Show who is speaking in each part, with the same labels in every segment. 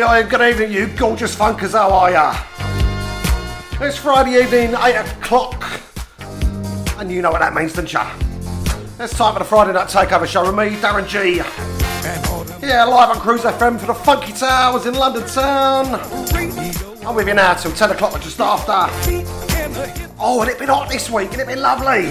Speaker 1: Good evening, you gorgeous funkers. How are ya? It's Friday evening, 8 o'clock. And you know what that means, don't ya? It's time for the Friday Night Takeover show with me, Darren G. Yeah, live on Cruise FM for the Funky Towers in London Town. I'm with you now till 10 o'clock or just after. Oh, and it been hot this week, and it been lovely.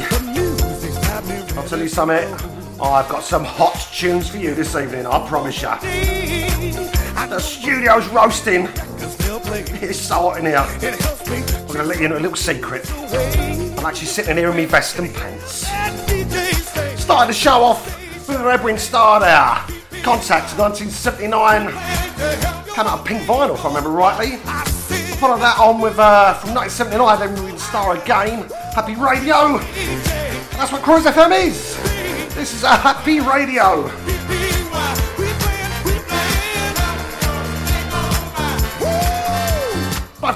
Speaker 1: I'll tell you something. I've got some hot tunes for you this evening, I promise you. The studio's roasting. It's so hot in here. I'm going to let you know a little secret. I'm actually sitting here in my vest and pants. Starting the show off with a Edwin Starr there. Contact 1979. Came out of pink vinyl, if I remember rightly. Follow that on with uh, from 1979, then Edwin Starr again. Happy Radio. That's what Cruise FM is. This is a happy radio.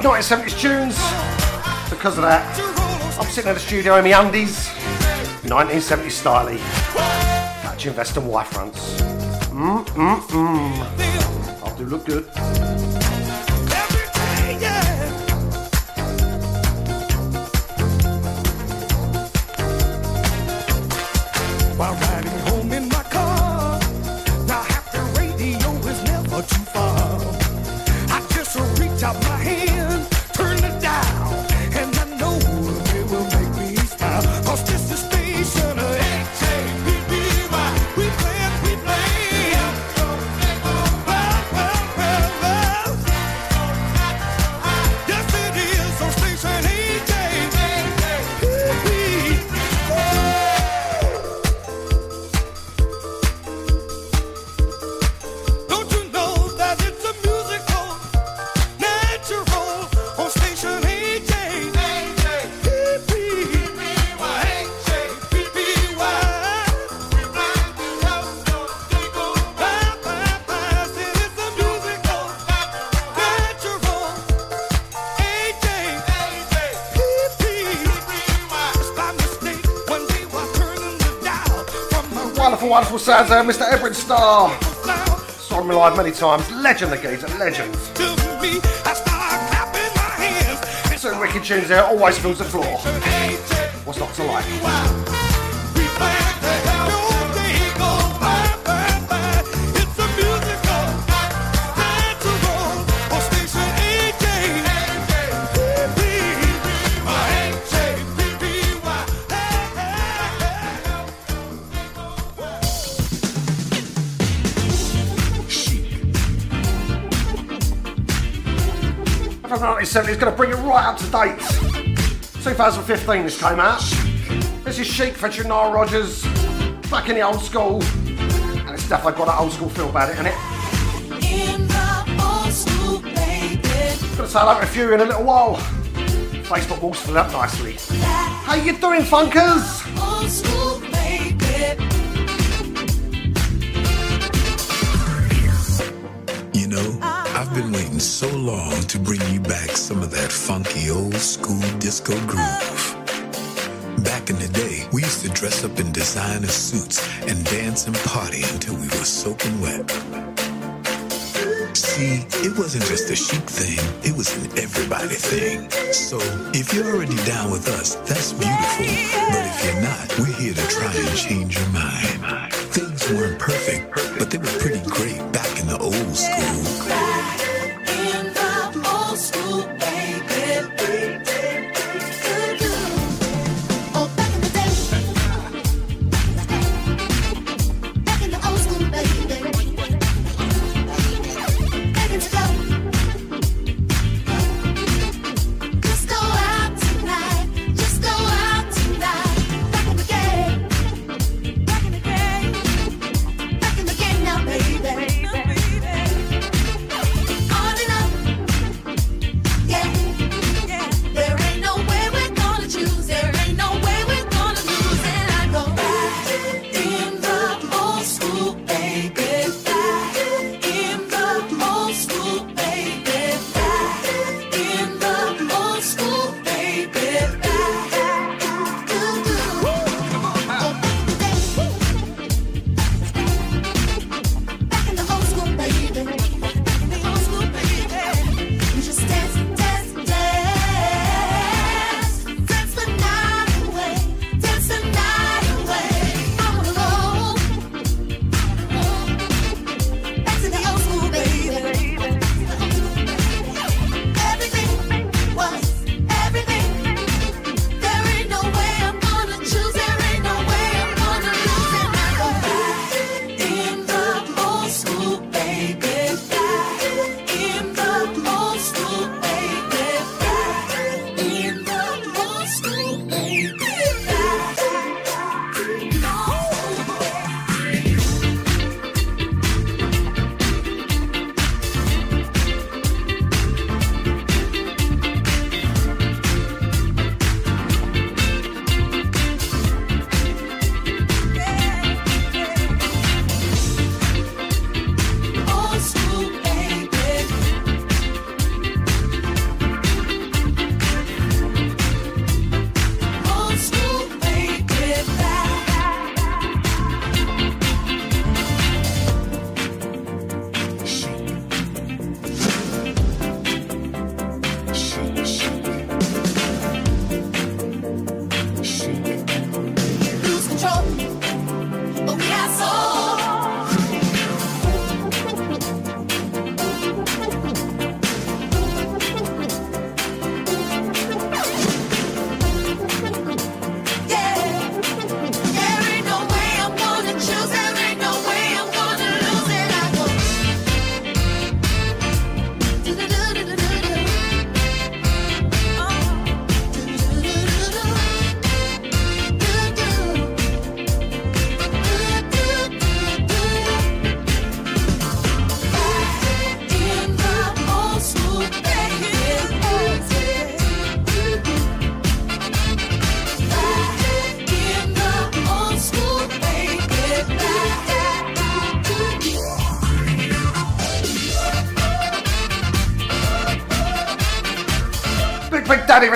Speaker 1: 1970s tunes. Because of that, I'm sitting in the studio in my undies. 1970s style Catch vest and wife fronts. Mmm, mmm, mmm. I'll do look good. Sounds there, uh, Mr. Edwin Starr. Saw him live many times. Legend, the geezer, legend. Some wicked tunes there, always fills the floor. What's not to like? From the 1970s, going to bring it right up to date. 2015 this came out. This is Chic featuring Nile Rodgers, back in the old school. And it's definitely got an old school feel about it, isn't it, innit? Gonna say hello to a few in a little while. Facebook walls fill up nicely. How you doing, funkers?
Speaker 2: You know, I've been waiting so long to bring you back some of that funky old school disco groove. Back in the day, we used to dress up in designer suits and dance and party until we were soaking wet. See, it wasn't just a chic thing, it was an everybody thing. So, if you're already down with us, that's beautiful.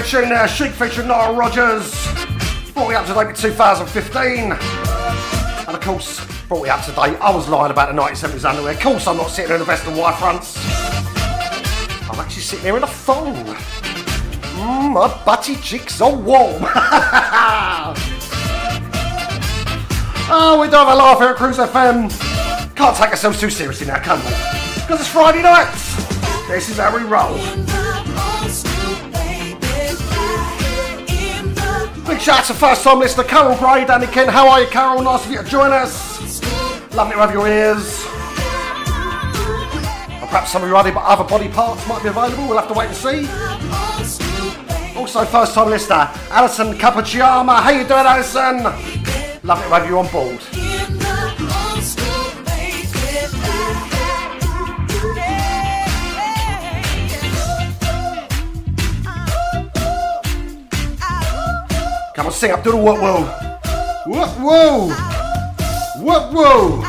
Speaker 1: Tune there, Chic featuring Nile Rodgers. Brought me up to date with 2015. And of course, brought me up to date. I was lying about the 1970s underwear. Of course, I'm not sitting in a vest and white fronts. I'm actually sitting here in a thong. Mmm, my butty cheeks are warm. oh, we don't have a laugh here at Cruise FM. Can't take ourselves too seriously now, can we? Because it's Friday night. This is how we roll. Shout out to first time listener Carol Gray, Danny Kent. How are you, Carol? Nice of you to join us. Lovely to have your ears. And perhaps some of your other other body parts might be available. We'll have to wait and see. Also, first time listener Alison Cappucciama. How you doing, Alison? Lovely to have you on board. Sing up to the whoa. What whoa. What whoa.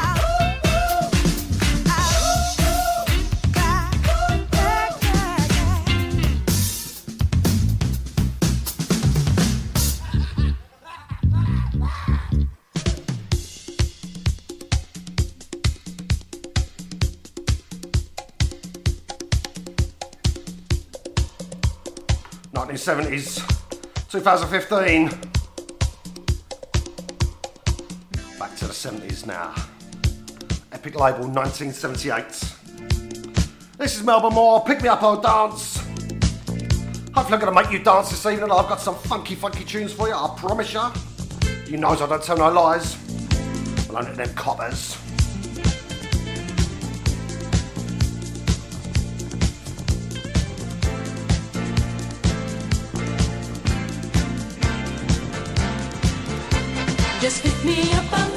Speaker 1: Seventies. 2015. 70s now. Epic label 1978. This is Melba Moore. Pick me up, I'll dance. Hopefully, I'm going to make you dance this evening. I've got some funky, funky tunes for you, I promise you. You know I don't tell no lies. Well, only them coppers.
Speaker 3: Just pick me up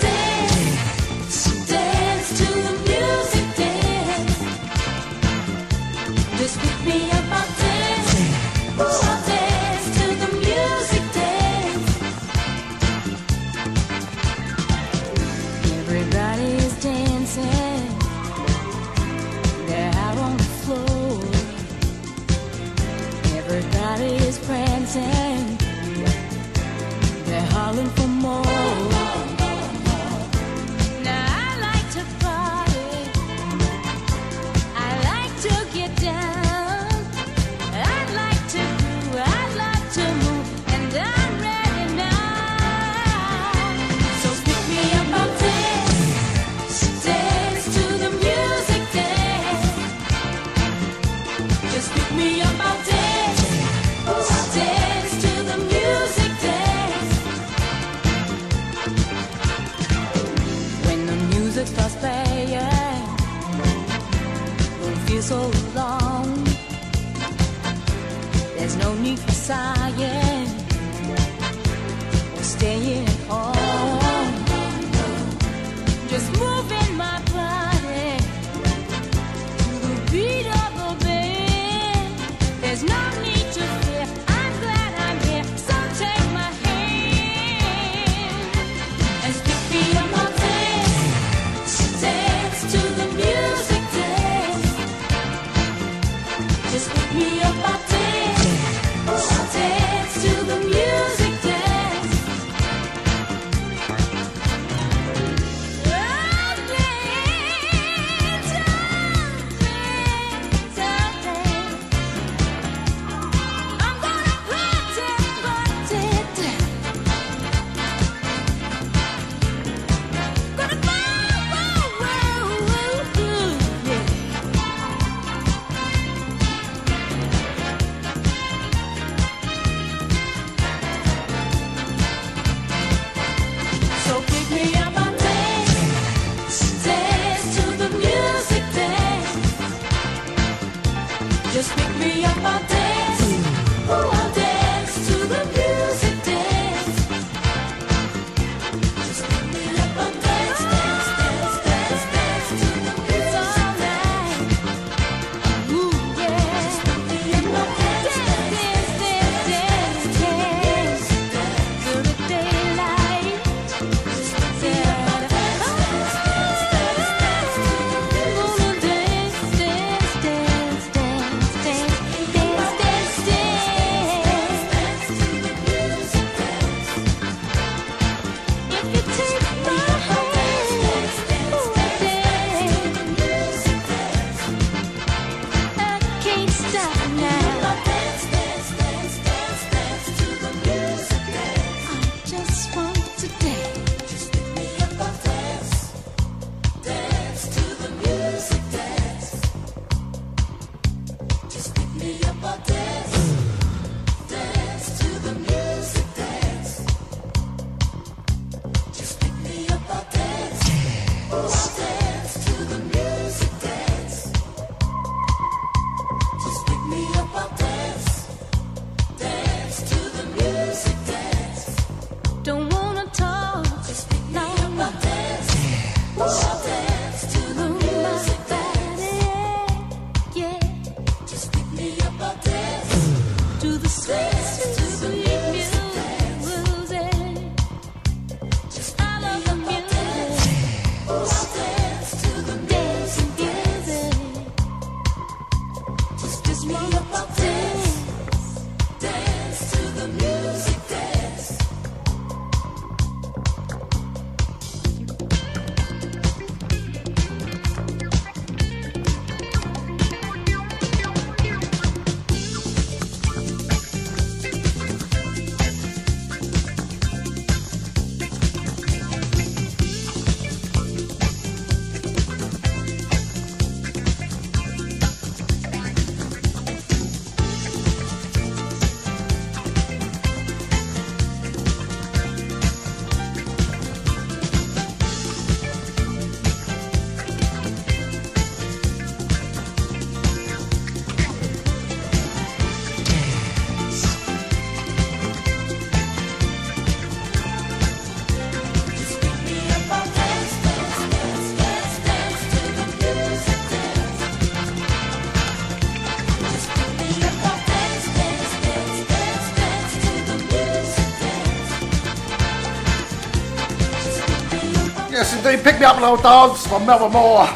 Speaker 3: Indeed. Pick me up and I'll dance from Melba Moore.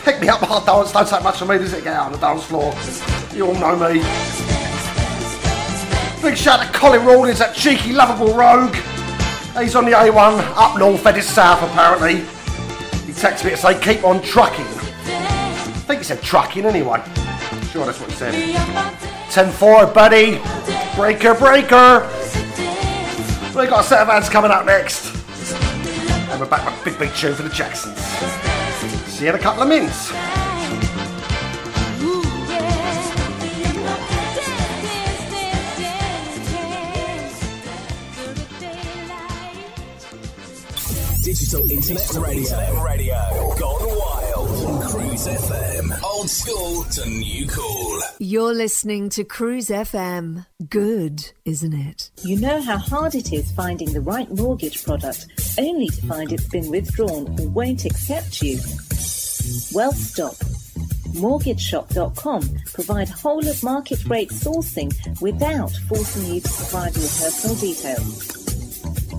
Speaker 3: Pick me up I'll dance. Don't take much for me, does it? Get out on the dance floor. You all know me. Big shout to Colin Rawlins, that cheeky, lovable rogue. He's on the A1, up north, headed south apparently. He texted me to say, keep on trucking. I think he said trucking anyway. Sure, that's what he said. 10 4, buddy. Breaker, breaker. We've got a set of ads coming up next. Big, big tune for the Jacksons. See you in a couple of minutes.
Speaker 4: Digital Internet Radio. Radio. Gone wild. Cruise FM. Old school to new cool.
Speaker 5: You're listening to Cruise FM. Good, isn't it?
Speaker 6: You know how hard it is finding the right mortgage product only to find it's been withdrawn or won't accept you? Well, stop. MortgageShop.com provide whole of market rate sourcing without forcing you to provide your personal details.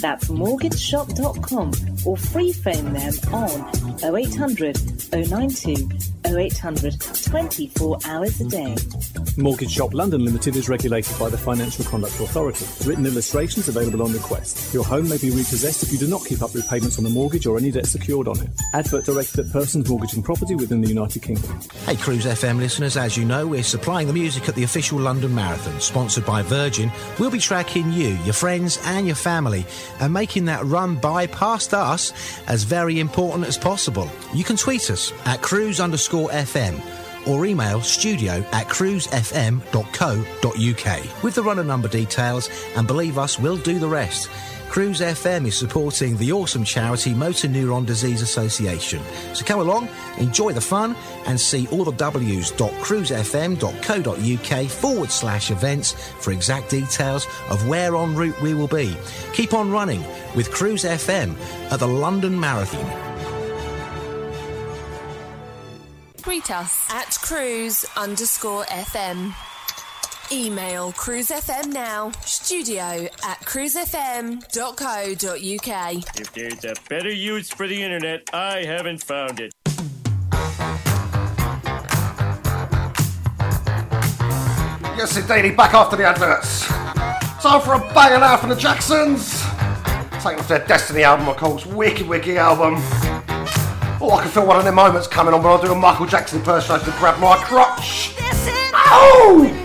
Speaker 6: That's mortgageshop.com or free phone them on 0800 092 0800 24 hours a day.
Speaker 7: Mortgage Shop London Limited is regulated by the Financial Conduct Authority. Written illustrations available on request. Your home may be repossessed if you do not keep up repayments on the mortgage or any debt secured on it. Advert directed at persons mortgaging property within the United Kingdom.
Speaker 8: Hey, Cruise FM listeners, as you know, we're supplying the music at the official London Marathon, sponsored by Virgin. We'll be tracking you, your friends, and your family, and making that run by past us as very important as possible. You can tweet us at cruise underscore FM or email studio at cruisefm.co.uk with the runner number details, and believe us, we'll do the rest. Cruise FM is supporting the awesome charity Motor Neurone Disease Association. So come along, enjoy the fun, and see all the w's.cruisefm.co.uk forward slash events for exact details of where en route we will be. Keep on running with Cruise FM at the London Marathon.
Speaker 9: Greet us at cruise underscore FM. Email cruisefm now, studio at cruisefm.co.uk.
Speaker 10: If there's a better use for the internet, I haven't found it.
Speaker 3: Yes, indeed, back after the adverts. Time for a banger now from the Jacksons. Taking off their Destiny album, of course. Wicked, wicked album. Oh, I can feel one of their moments coming on when I do a Michael Jackson impersonation to grab my crotch. Oh!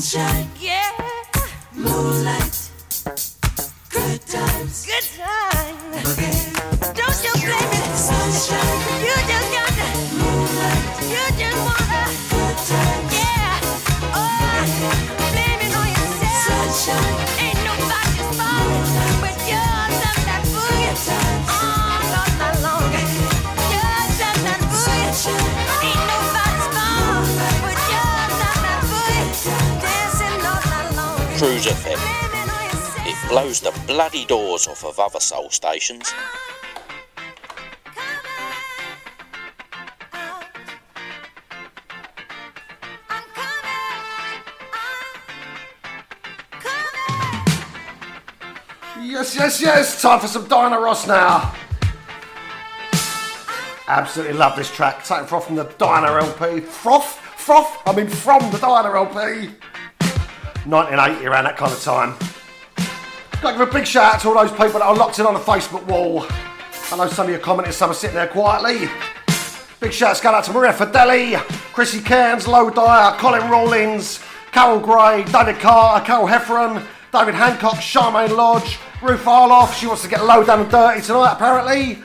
Speaker 3: Sunshine.
Speaker 11: Bloody doors off of other soul stations.
Speaker 1: Yes, yes, yes. Time for some Diana Ross now. Absolutely love this track. Taken froth from the Diana LP. Froth? Froth? I mean, from the Diana LP. 1980, around that kind of time. Got to give a big shout out to all those people that are locked in on the Facebook wall. I know some of you commented, some are sitting there quietly. Big shouts going out to Maria Fideli, Chrissy Cairns, Low Dyer, Colin Rawlins, Carol Gray, David Carter, Carol Heffron, David Hancock, Charmaine Lodge, Ruth Arloff. She wants to get low down and dirty tonight, apparently.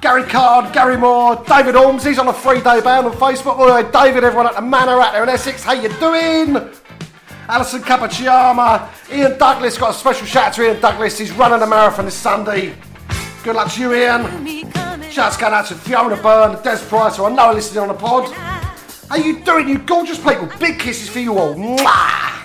Speaker 1: Gary Card, Gary Moore, David Orms, he's on a three day ban on Facebook. Way, David, everyone at the Manor out there in Essex, how you doing? Alison Capacciama, Ian Douglas, got a special shout out to Ian Douglas, he's running a marathon this Sunday. Good luck to you, Ian. Shouts going out to Fiona Byrne, Des Price, who I know are listening on the pod. How you doing, you gorgeous people? Big kisses for you all. Mwah!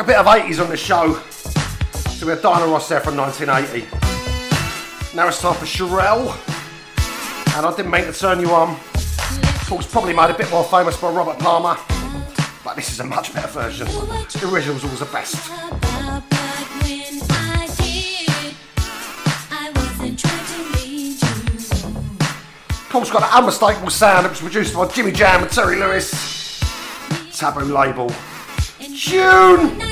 Speaker 1: A bit of 80s on the show. So we had Diana Ross there from 1980. Now it's time for Cherrelle. And I didn't mean to turn you on. It was probably made a bit more famous by Robert Palmer. But this is a much better version. The original's always the best.
Speaker 12: Course, got an unmistakable sound. It was produced by Jimmy Jam and Terry Lewis. Tabu label. June!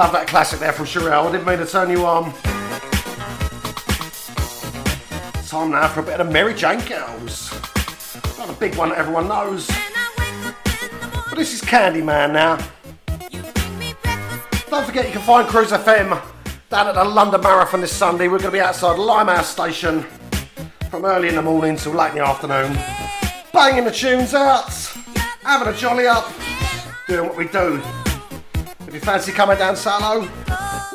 Speaker 12: Love that classic there from Cherrelle. I didn't mean to turn you on. Um, time now for a bit of Mary Jane Girls. Not a big one that everyone knows. But this is Candyman now. Don't forget you can find Cruise FM down at the London Marathon this Sunday. We're going to be outside Limehouse Station from early in the morning till late in the afternoon. Banging the tunes out, having a jolly up, doing what we do. If you fancy coming down Salo,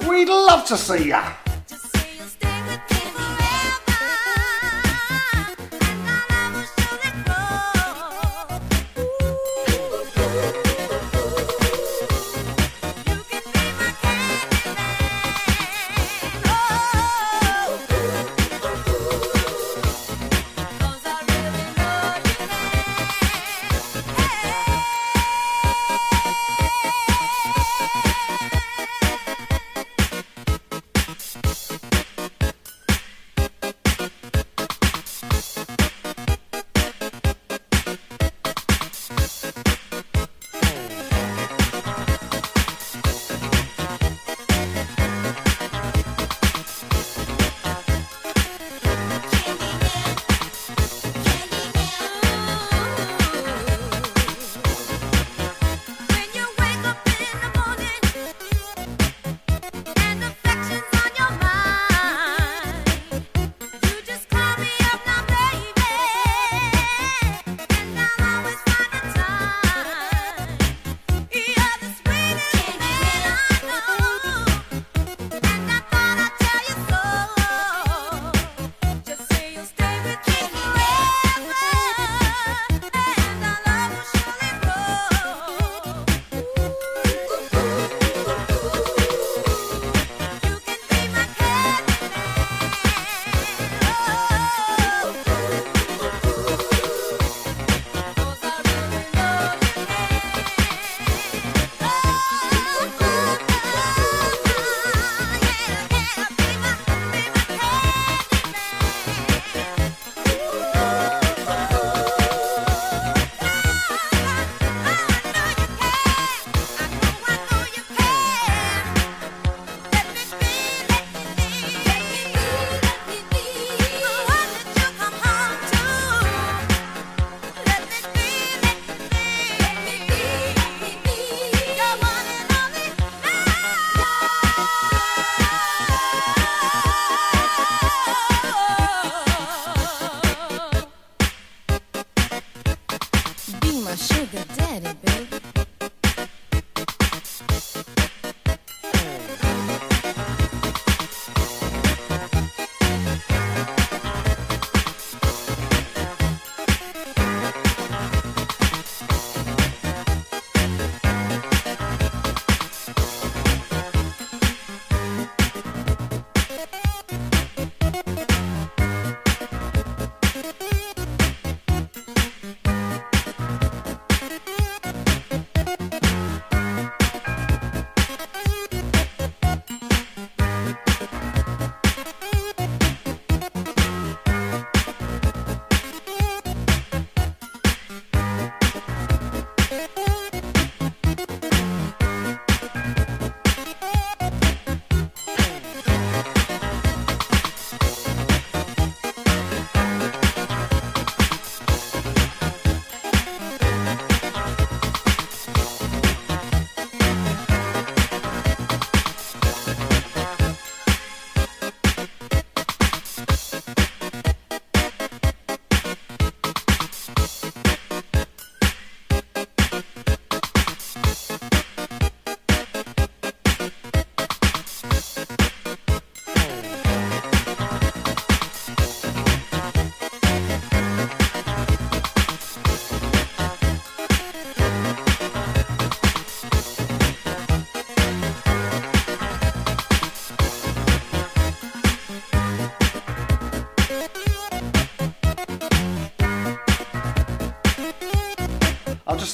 Speaker 12: we'd love to see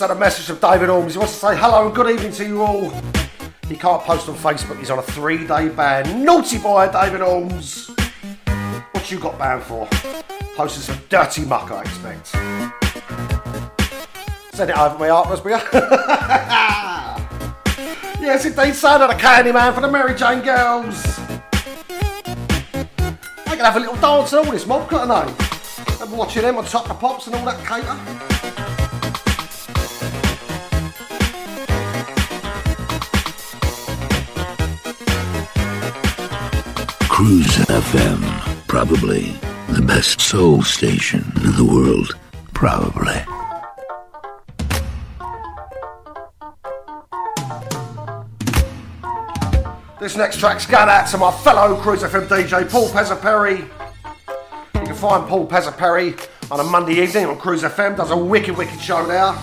Speaker 12: ya.
Speaker 1: had a message from David Orms. He wants to say hello and good evening to you all. He can't post on Facebook. He's on a three-day ban. Naughty boy, David Orms. What you got banned for? Posting some dirty muck, I expect. Send it over my art, Raspberry. yes, indeed, son of the candy man for the Mary Jane girls. They can have a little dance and all this mob, couldn't they? I'm watching them on top of pops and all that cater.
Speaker 2: Cruise FM. Probably the best soul station in the world. Probably.
Speaker 1: This next track's going out to my fellow Cruise FM DJ, Paul Pezzaperry. You can find Paul Pezzaperry on a Monday evening on Cruise FM. Does a wicked, wicked show there.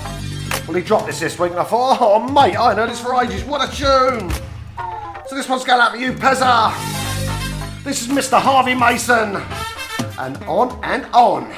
Speaker 1: Well, he dropped this this week, and I thought, oh, mate, I know this for ages. What a tune! So this one's going out for you, Pezza. This is Mr. Harvey Mason. And on and on.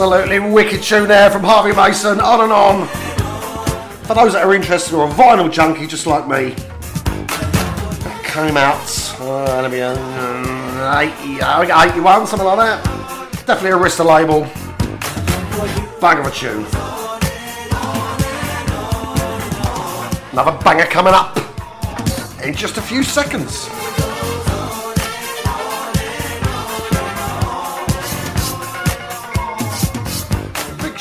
Speaker 1: Absolutely wicked tune there from Harvey Mason, on and on. For those that are interested or a vinyl junkie just like me, it came out, uh, me, uh, 80, uh, 81, something like that. Definitely a Arista label. Bang of a tune.
Speaker 12: Another banger coming up in just a few seconds.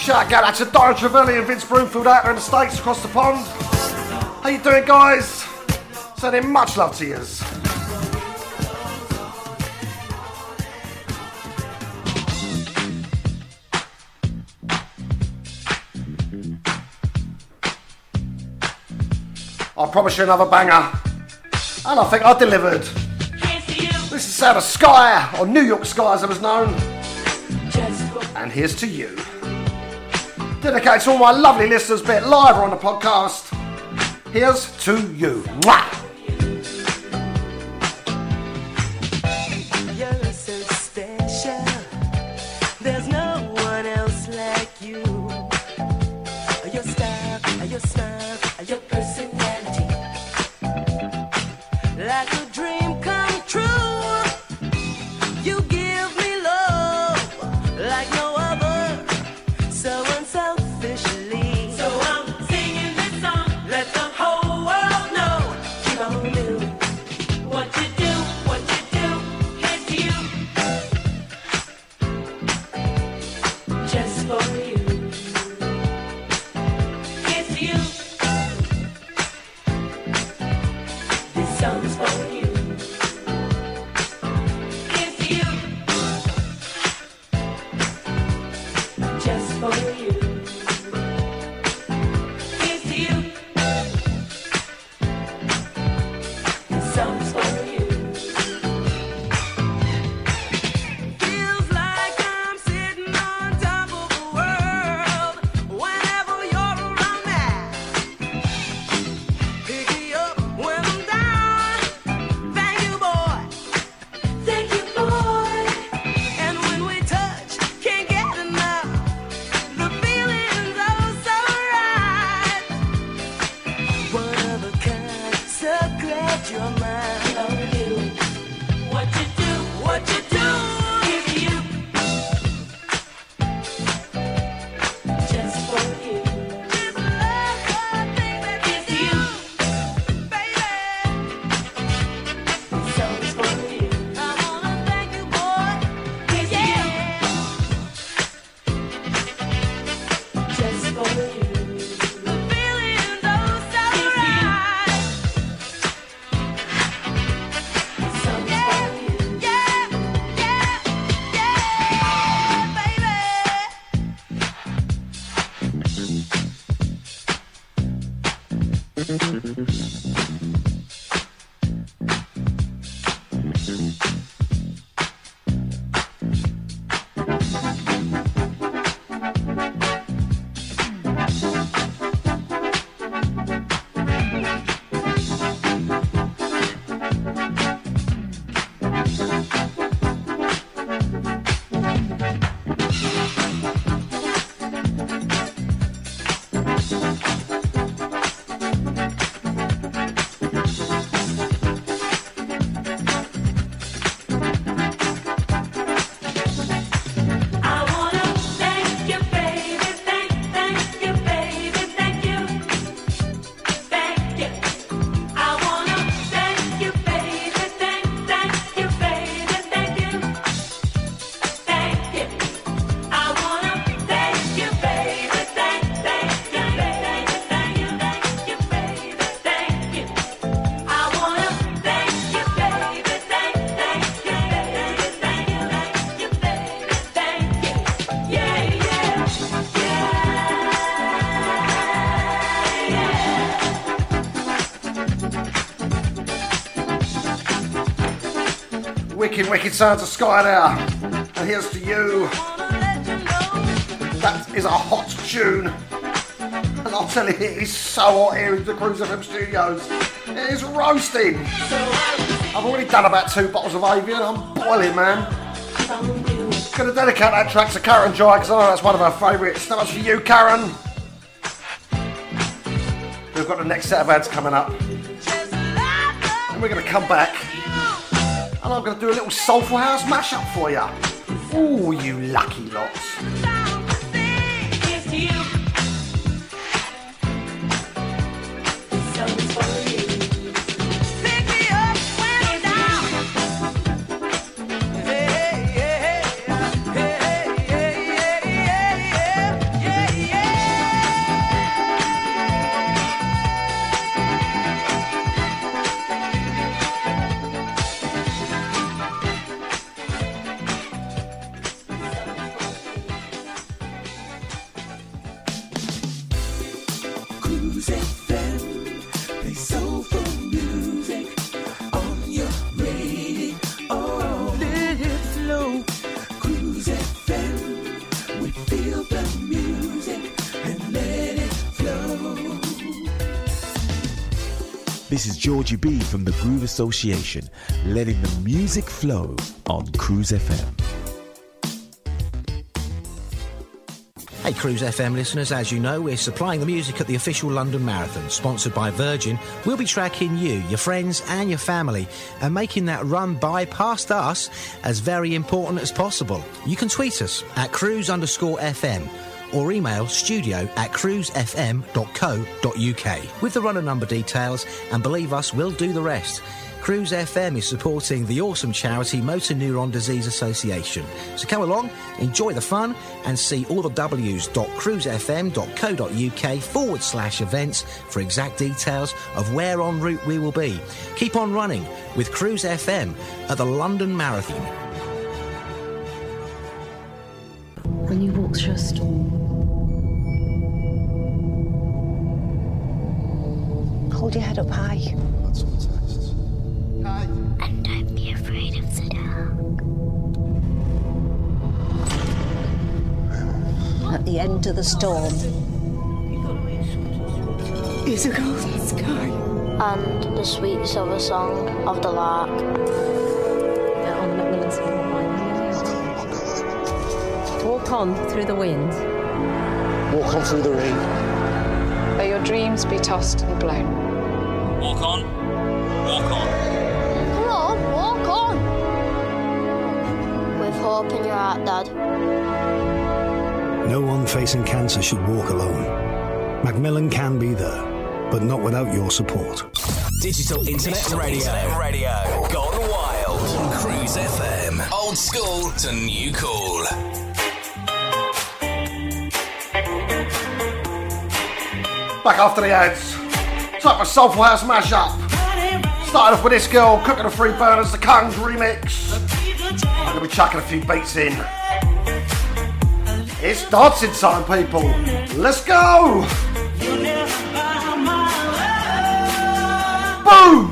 Speaker 12: Shout out to Dara Trevelli and Vince Broomfield out there in the States across the pond. How you doing, guys? Sending much love to yous. I promise you another banger. And I think I delivered. This is Sound of Skyy, or New York Skyy as it was known. And here's to you. Dedicated to all my lovely listeners, be it live or on the podcast. Here's to you. Mwah! Wicked, wicked sounds of Skyy there. And here's to you. That is a hot tune. And I'll tell you, it is so hot here in the Cruise FM studios. It is roasting. I've already done about two bottles of Evian. I'm boiling, man. Gonna dedicate that track to Karen Joy because I know that's one of her favourites. That was for you, Karen. We've got the next set of ads coming up. And we're gonna come back. And I'm gonna do a little soulful house mashup for you. Ooh, you lucky lots.
Speaker 13: B from the Groove Association, letting the music flow on Cruise FM.
Speaker 8: Hey, Cruise FM listeners, as you know, we're supplying the music at the official London Marathon, sponsored by Virgin. We'll be tracking you, your friends, and your family, and making that run by past us as very important as possible. You can tweet us at cruise underscore FM or email studio at cruisefm.co.uk with the runner number details, and believe us, we'll do the rest. Cruise FM is supporting the awesome charity Motor Neurone Disease Association. So come along, enjoy the fun, and see all the w's.cruisefm.co.uk forward slash events for exact details of where en route we will be. Keep on running with Cruise FM at the London Marathon.
Speaker 6: When you walk through a storm, hold your head up high.
Speaker 14: And don't be afraid of the dark.
Speaker 6: At the end of the storm,
Speaker 14: Is a golden sky. And the sweet silver song of the lark.
Speaker 6: on Macmillan
Speaker 15: Walk on through the wind.
Speaker 16: Walk on through the rain.
Speaker 17: May your dreams be tossed and blown.
Speaker 18: Walk on. Walk on.
Speaker 14: Come on, walk on. With hope in your heart, Dad.
Speaker 19: No one facing cancer should walk alone. Macmillan can be there, but not without your support.
Speaker 4: Digital Internet Radio. Radio. Gone wild. On Cruise FM. Old school to new cool.
Speaker 1: Back after the ads. Time for Soulful House mashup. Started off with this girl cooking the free burners, the Kungs remix. I'm gonna be chucking a few beats in. It's dancing time, people. Let's go! Boom!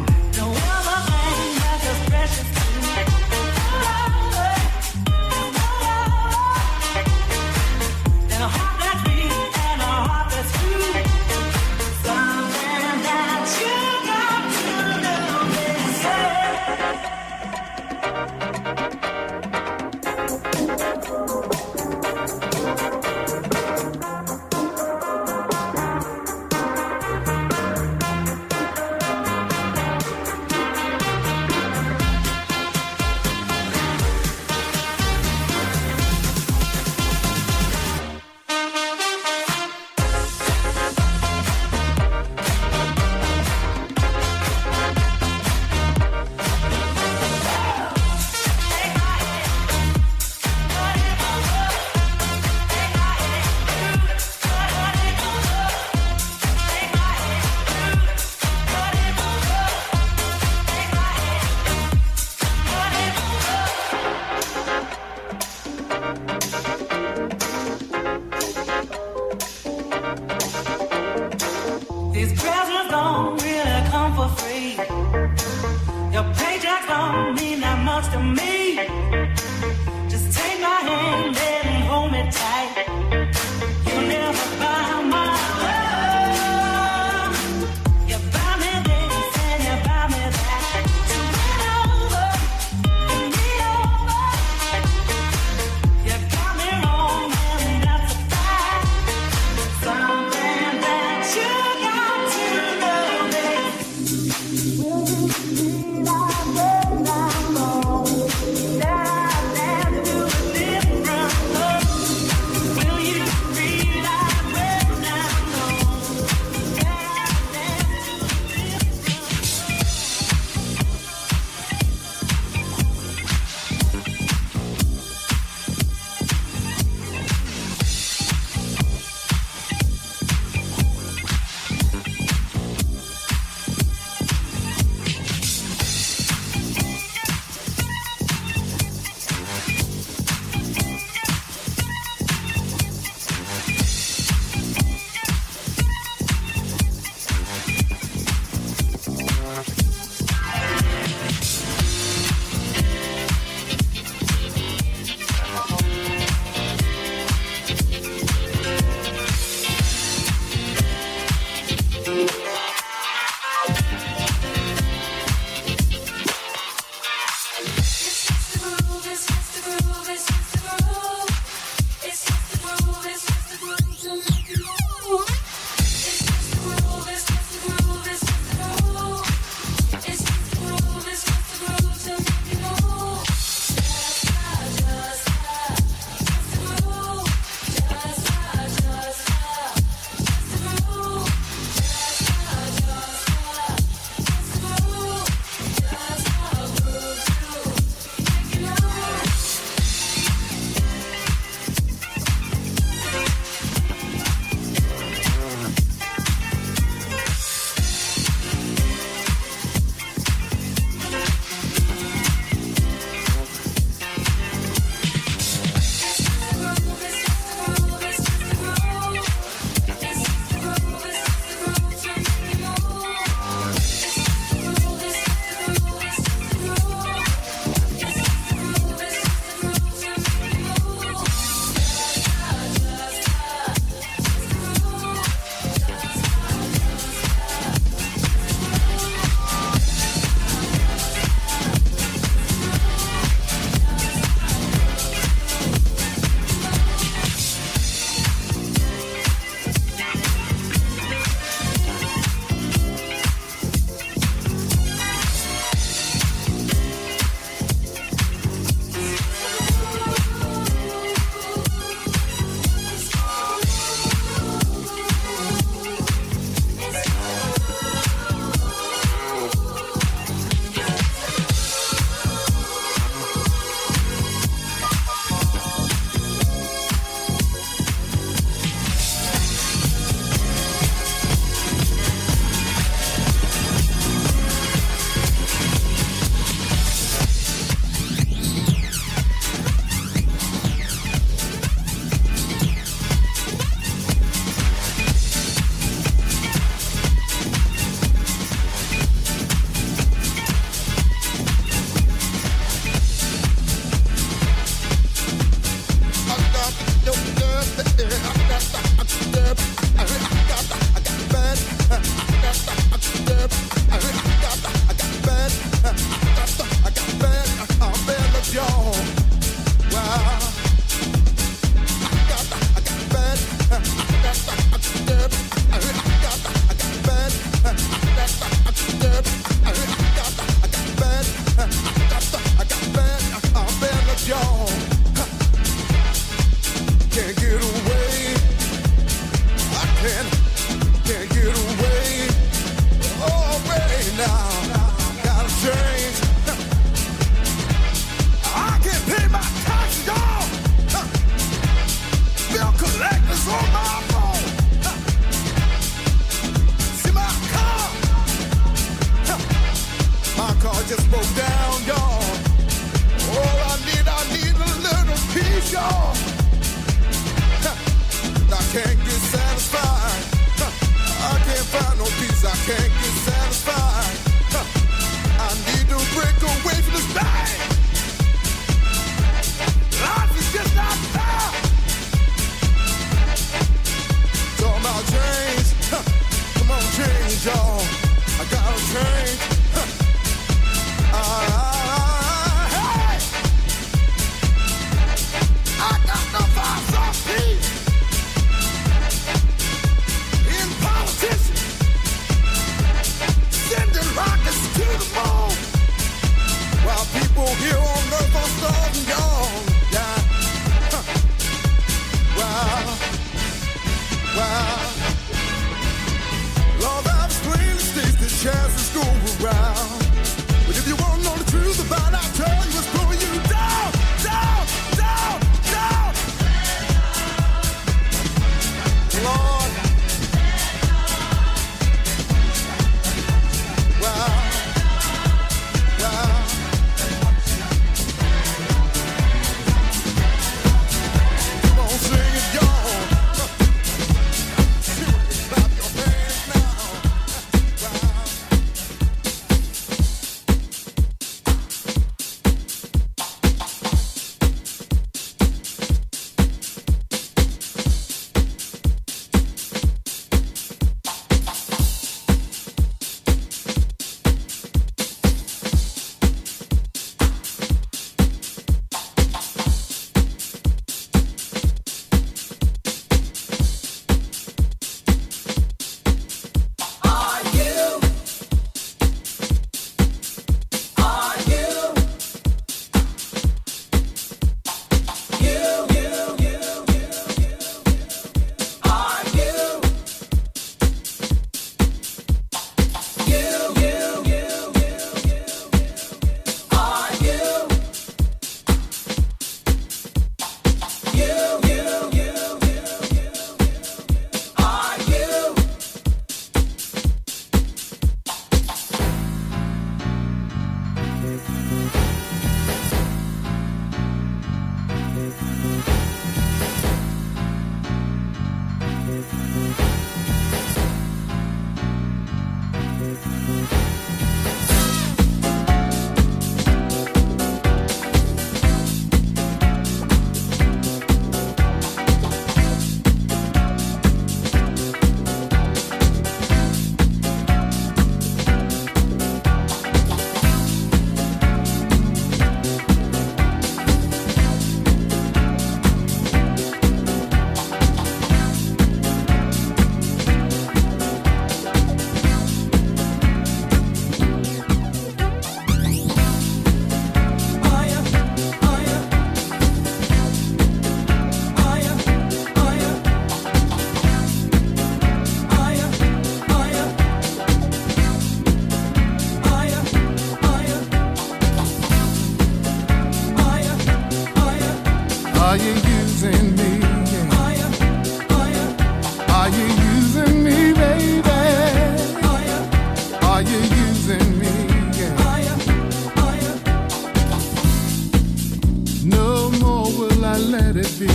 Speaker 20: will I let it be?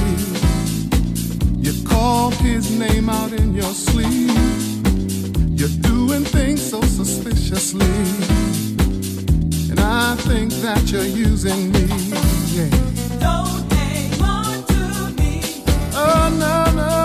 Speaker 20: You called his name out in your sleep. You're doing things so suspiciously. And I think that you're using me. Yeah.
Speaker 21: Don't hang on to me.
Speaker 20: Oh, no, no.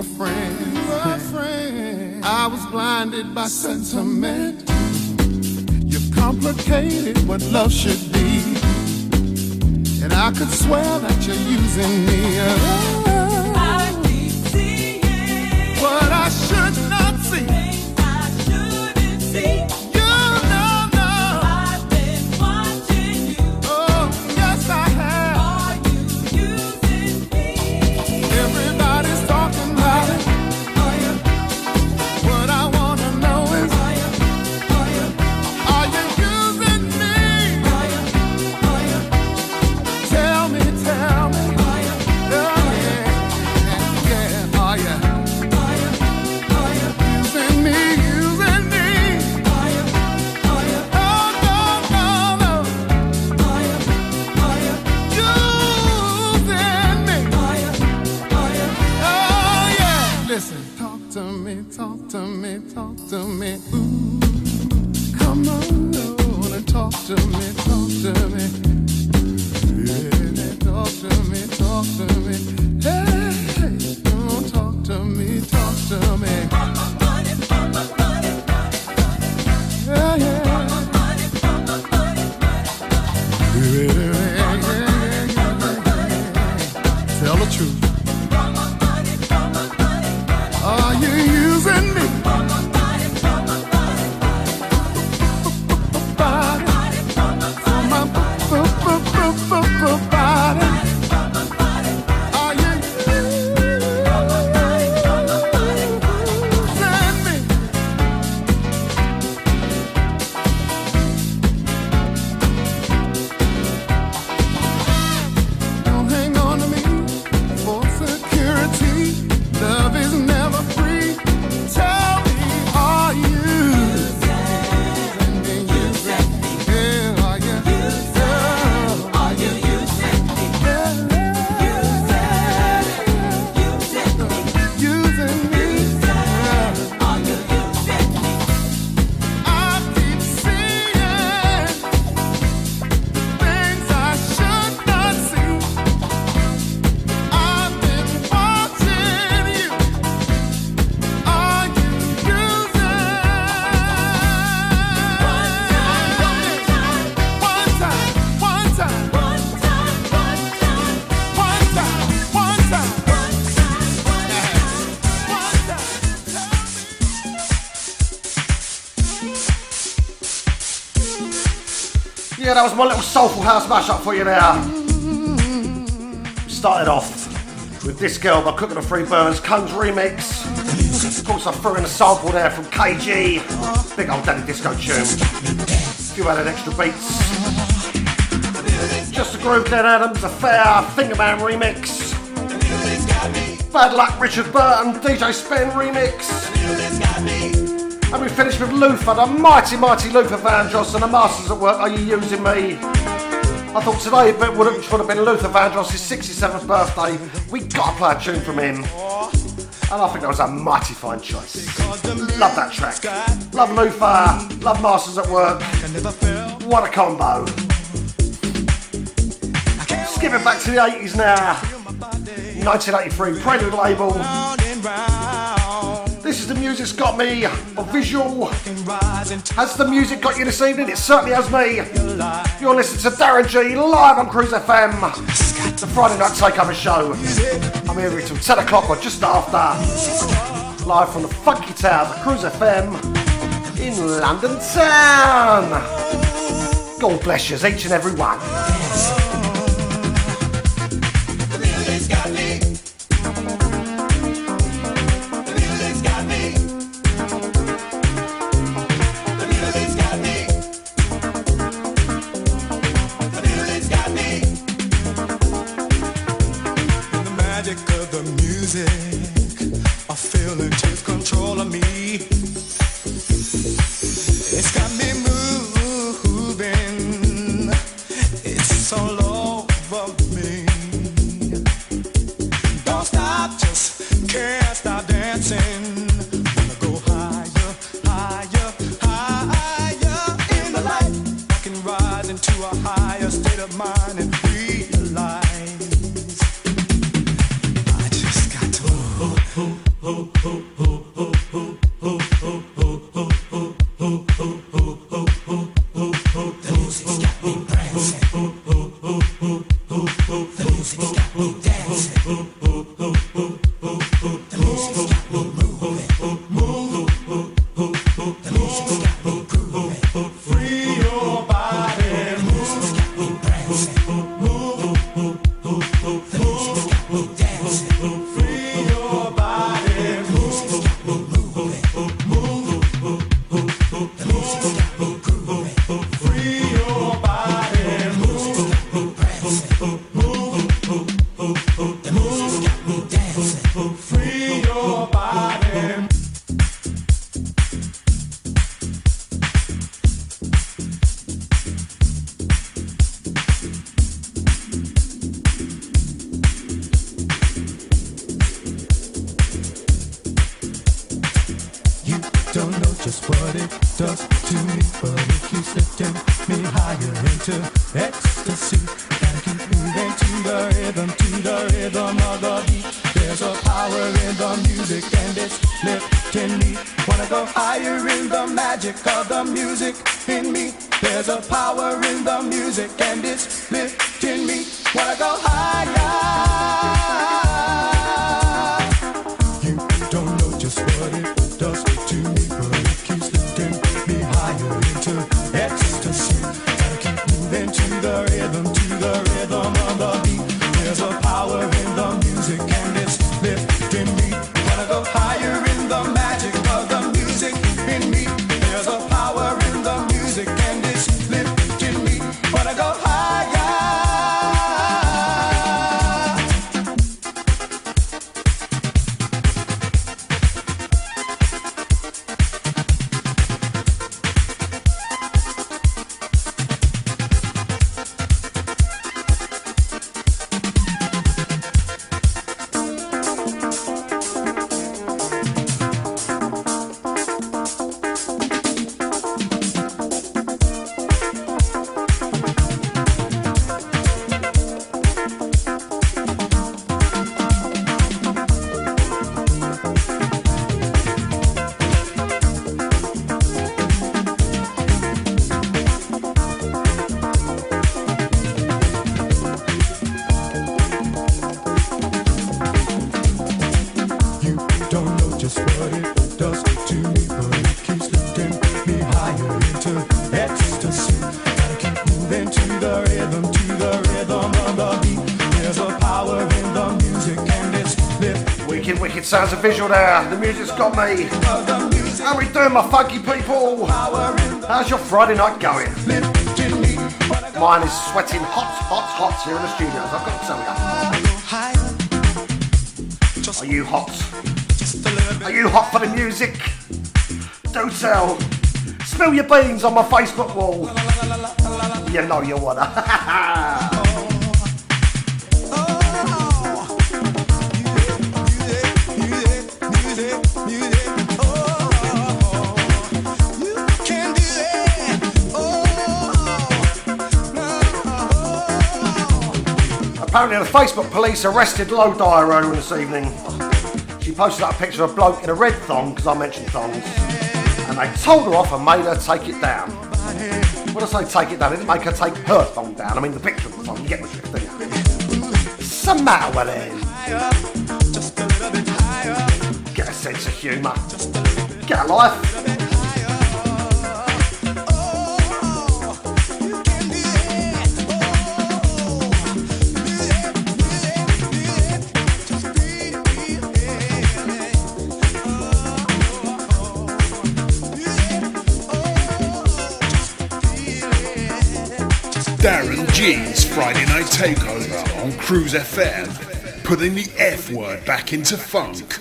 Speaker 20: were friends. Were friends. I was blinded by sentiment. You complicated what love should be. And I could swear that you're using me.
Speaker 1: That was my little soulful house mashup for you there. Started off with this girl by Cookin' on 3 Burners, Kungs remix. Of course, I threw in a sample there from KG. Big old Daddy Disco tune. A few added extra beats. Just a Groove, Glenn Adams, Affair Fingerman remix. Bad Luck, Richard Burton, DJ Spin remix. We finished with Luther, the mighty, mighty Luther Vandross and the Masters at Work. Are you using me? I thought today it would have, should have been Luther Vandross' 67th birthday. We got to play a tune from him. And I think that was a mighty fine choice. Love that track. Love Luther, love Masters at Work. What a combo. Skipping back to the 80s now. 1983, Prelude label. The music's got me. A visual. Has the music got you this evening? It certainly has me. You're listening to Darren G live on Cruise FM. The Friday night takeover show. I'm here until 10 o'clock or just after. Live from the funky town, Cruise FM in London town. God bless you, each and every one. Visual there. The music's got me. How we doing, my funky people? How's your Friday night going? Mine is sweating hot, hot, hot here in the studios. I've got to tell you. Are you hot? Are you hot for the music? Do tell. Spill your beans on my Facebook wall. You know you wanna. Apparently, the Facebook police arrested Low Diaro this evening. She posted up a picture of a bloke in a red thong because I mentioned thongs, and they told her off and made her take it down. When I say take it down, they didn't make her take her thong down. I mean the picture of the thong. You get the drift, don't you? What's the matter with? Get a sense of humour. Get a life.
Speaker 22: Darren G's Friday Night Takeover on Cruise FM, putting the F word back into funk.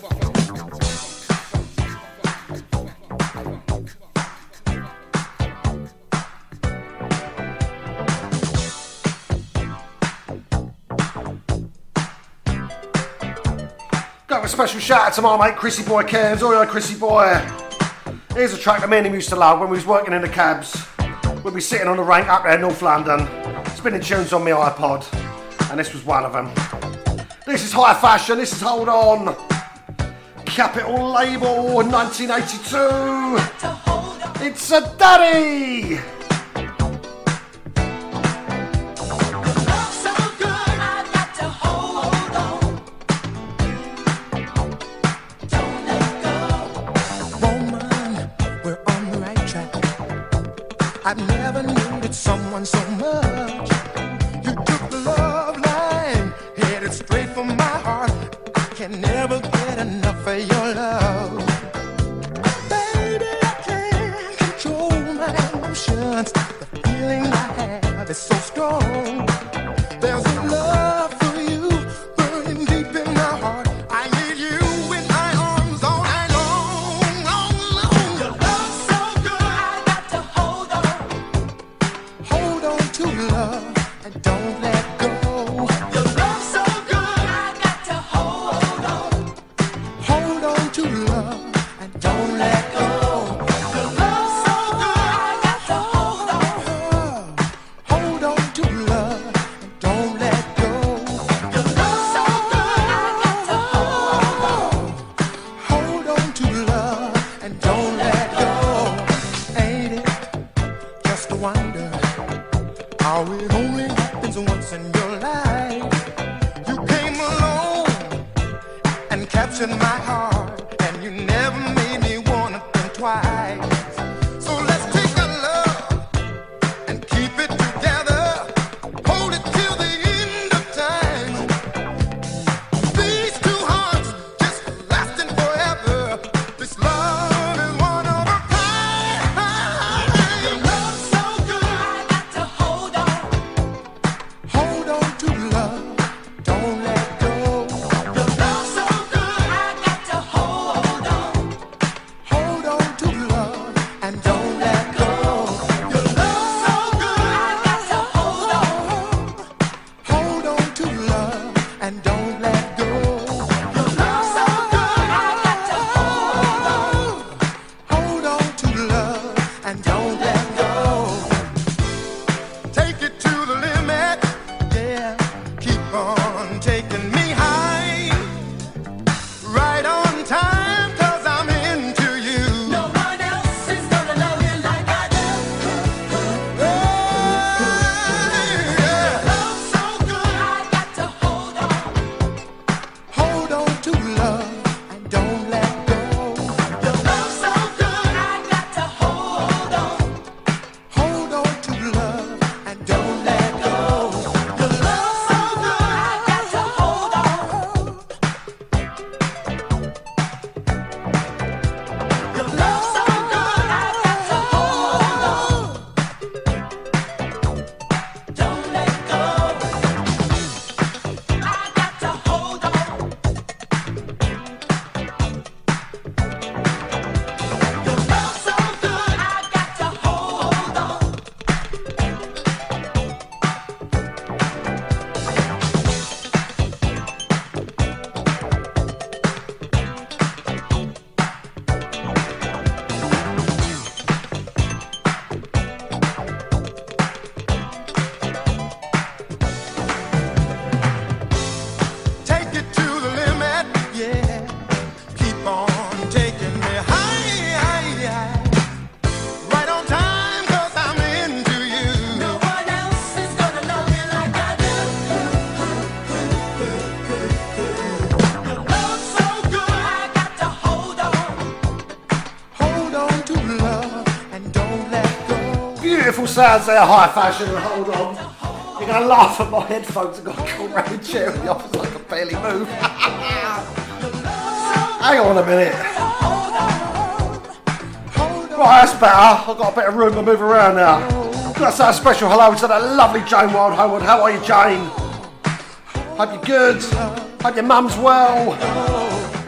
Speaker 1: Got a special shout out to my mate Chrissy Boy Cairns. Oh yeah, Chrissy Boy. Here's a track that me and him used to love when we was working in the cabs. We'd be sitting on the rank up there in North London, spinning tunes on my iPod, and this was one of them. This is high fashion. This is Hold On. Capitol Label 1982. It's a daddy. Sounds there, high fashion, and hold on. You're to laugh at my headphones. I've got a cool round chair in the office, I barely move. Hang on a minute. Right, that's better. I've got a bit of room to move around now. Got to say a special hello to that lovely Jane Wild Howard. How are you, Jane? Hope you're good. Hope your mum's well.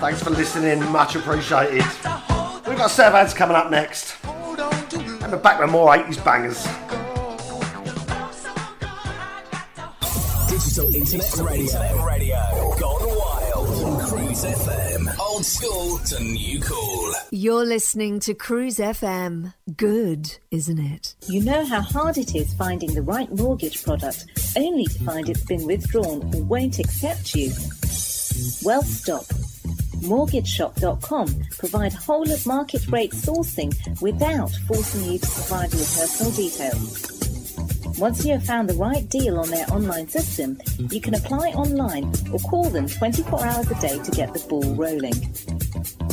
Speaker 1: Thanks for listening, much appreciated. We've got Sevans coming up next. And we're back with more 80s bangers.
Speaker 4: Internet Radio. Radio. Gone wild on Cruise FM. Old school to new cool.
Speaker 5: You're listening to Cruise FM. Good, isn't it?
Speaker 6: You know how hard it is finding the right mortgage product only to find it's been withdrawn or won't accept you? Well, stop. MortgageShop.com provide whole of market rate sourcing without forcing you to provide your personal details. Once you have found the right deal on their online system, you can apply online or call them 24 hours a day to get the ball rolling.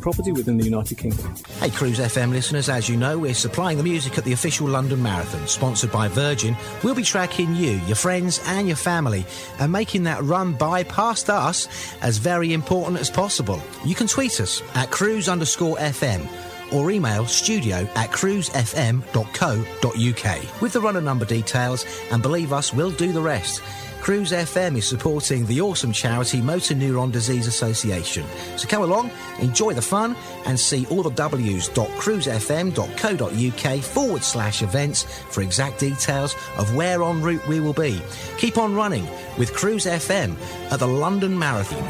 Speaker 7: property within the United Kingdom.
Speaker 8: Hey, Cruise FM listeners, as you know, we're supplying the music at the official London Marathon, sponsored by Virgin. We'll be tracking you, your friends, and your family, and making that run by past us as very important as possible. You can tweet us at cruise underscore FM or email studio at cruisefm.co.uk with the runner number details and believe us, we'll do the rest. Cruise FM is supporting the awesome charity Motor Neurone Disease Association. So come along, enjoy the fun, and see all the w's.cruisefm.co.uk forward slash events for exact details of where en route we will be. Keep on running with Cruise FM at the London Marathon.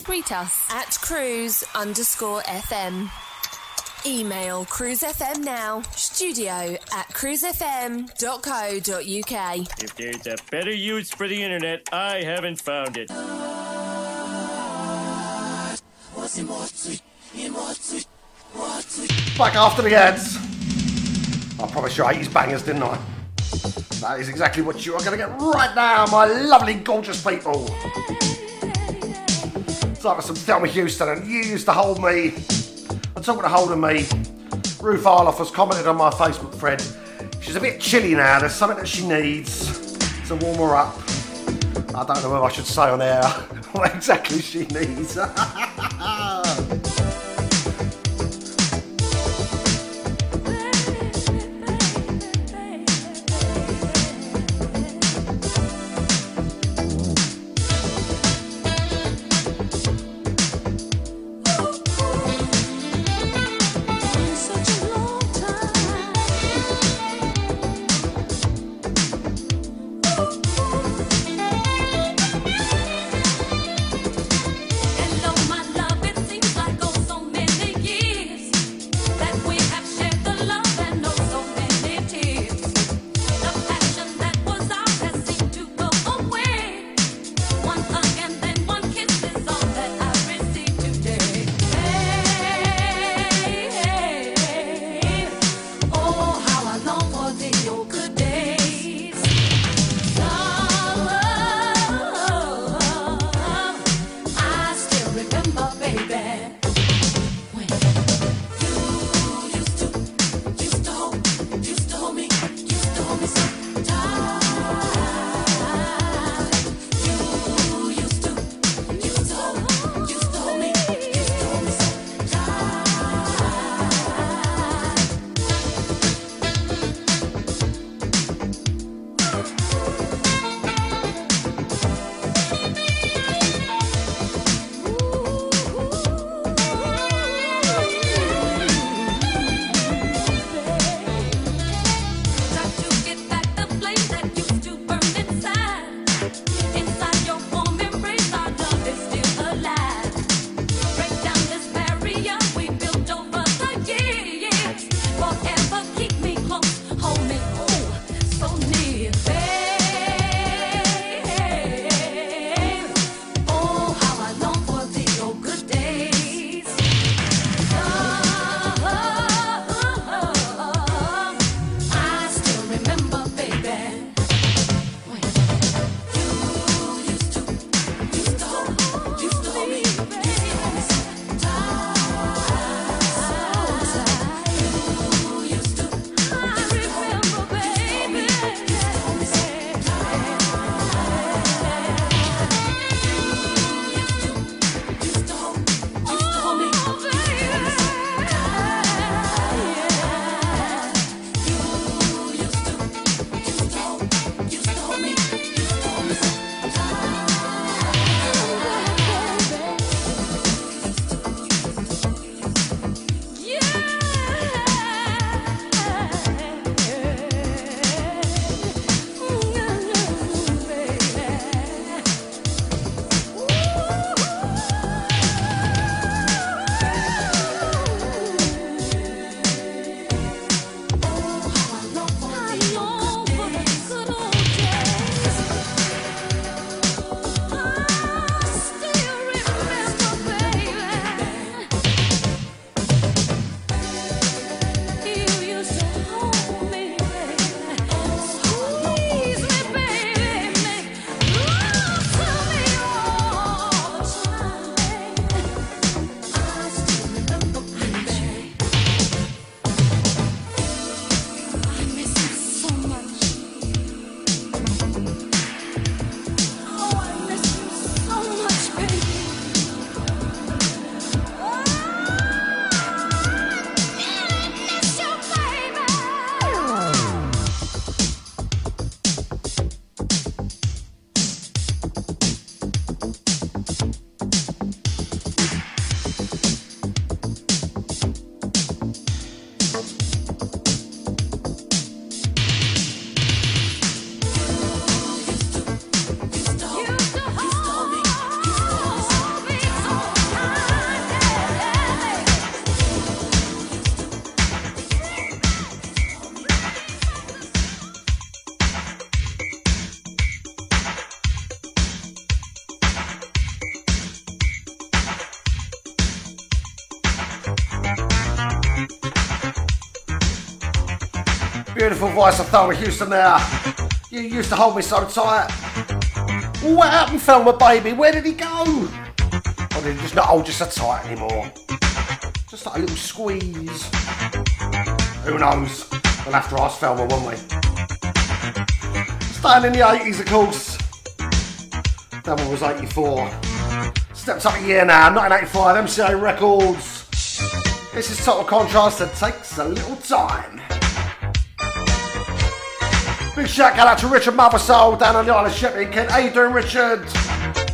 Speaker 9: Tweet us at cruise underscore FM. Email Cruise FM now, studio at cruisefm.co.uk.
Speaker 10: If there's a better use for the internet, I haven't found it.
Speaker 1: Back after the ads. I promise you 80s bangers, didn't I? That is exactly what you are going to get right now, my lovely, gorgeous people. It's like with some Thelma Houston and You Used to Hold Me. I'm talking to hold of me. Ruth Arloff has commented on my Facebook thread. She's a bit chilly now. There's something that she needs to warm her up. I don't know whether I should say on air what exactly she needs.
Speaker 20: beautiful voice of Thelma Houston there. You used to hold me so tight. What happened, Thelma, baby? Where did he go? Or did he just not hold you so tight anymore? Just like a little squeeze. Who knows? We'll have to ask Thelma, won't we? Staying in the 80s, of course. Thelma was 84. Steps up a year now, 1985, MCA Records. This is Total Contrast that takes a little time. Big shout out to Richard Mothersole down on the Isle of Sheppey. Kent, how you doing, Richard?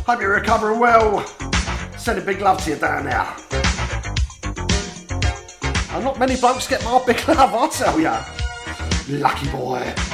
Speaker 20: Hope you're recovering well. Sending big love to you down there. And not many blokes get my big love, I tell ya. Lucky boy.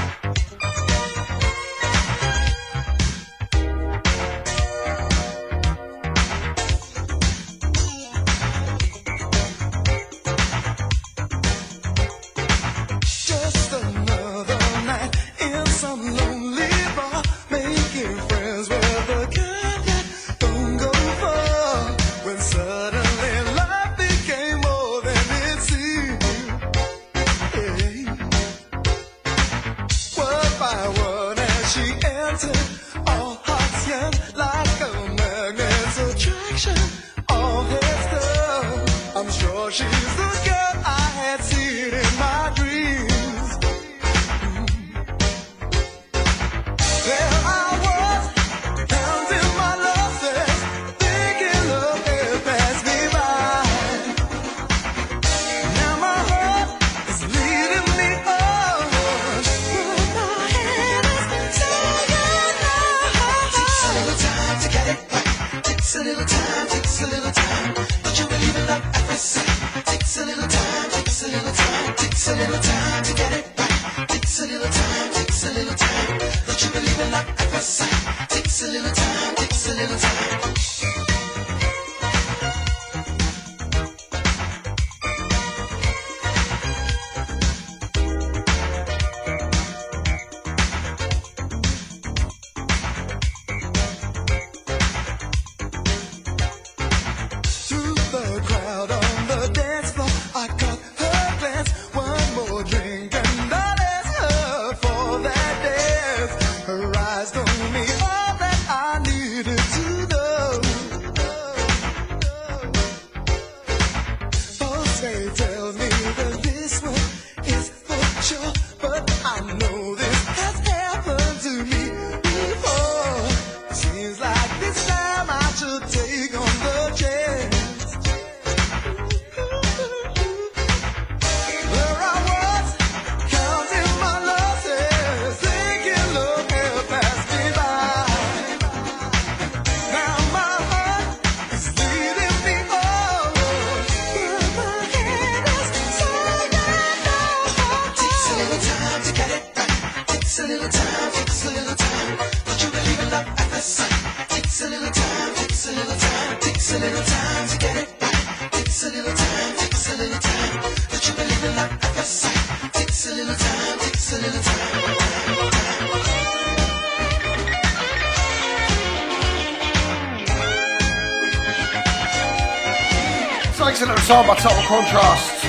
Speaker 20: Contrast.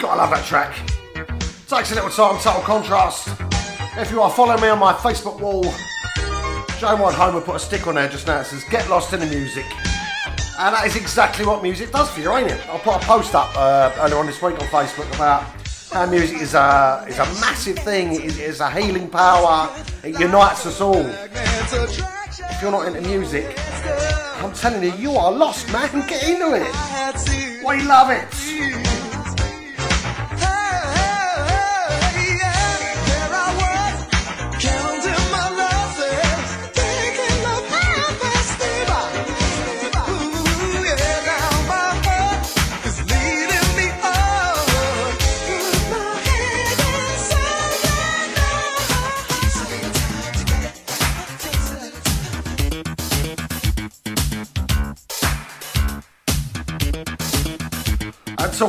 Speaker 20: Gotta love that track. Takes a little time, Total Contrast. If you are following me on my Facebook wall, Joe Wide Homer put a stick on there just now that says Get Lost in the Music. And that is exactly what music does for you, ain't it? I put a post up uh, earlier on this week on Facebook about how music is a, is a massive thing, it is a healing power, it unites us all. If you're not into music, I'm telling you, you are lost, man. Get into it. We love it.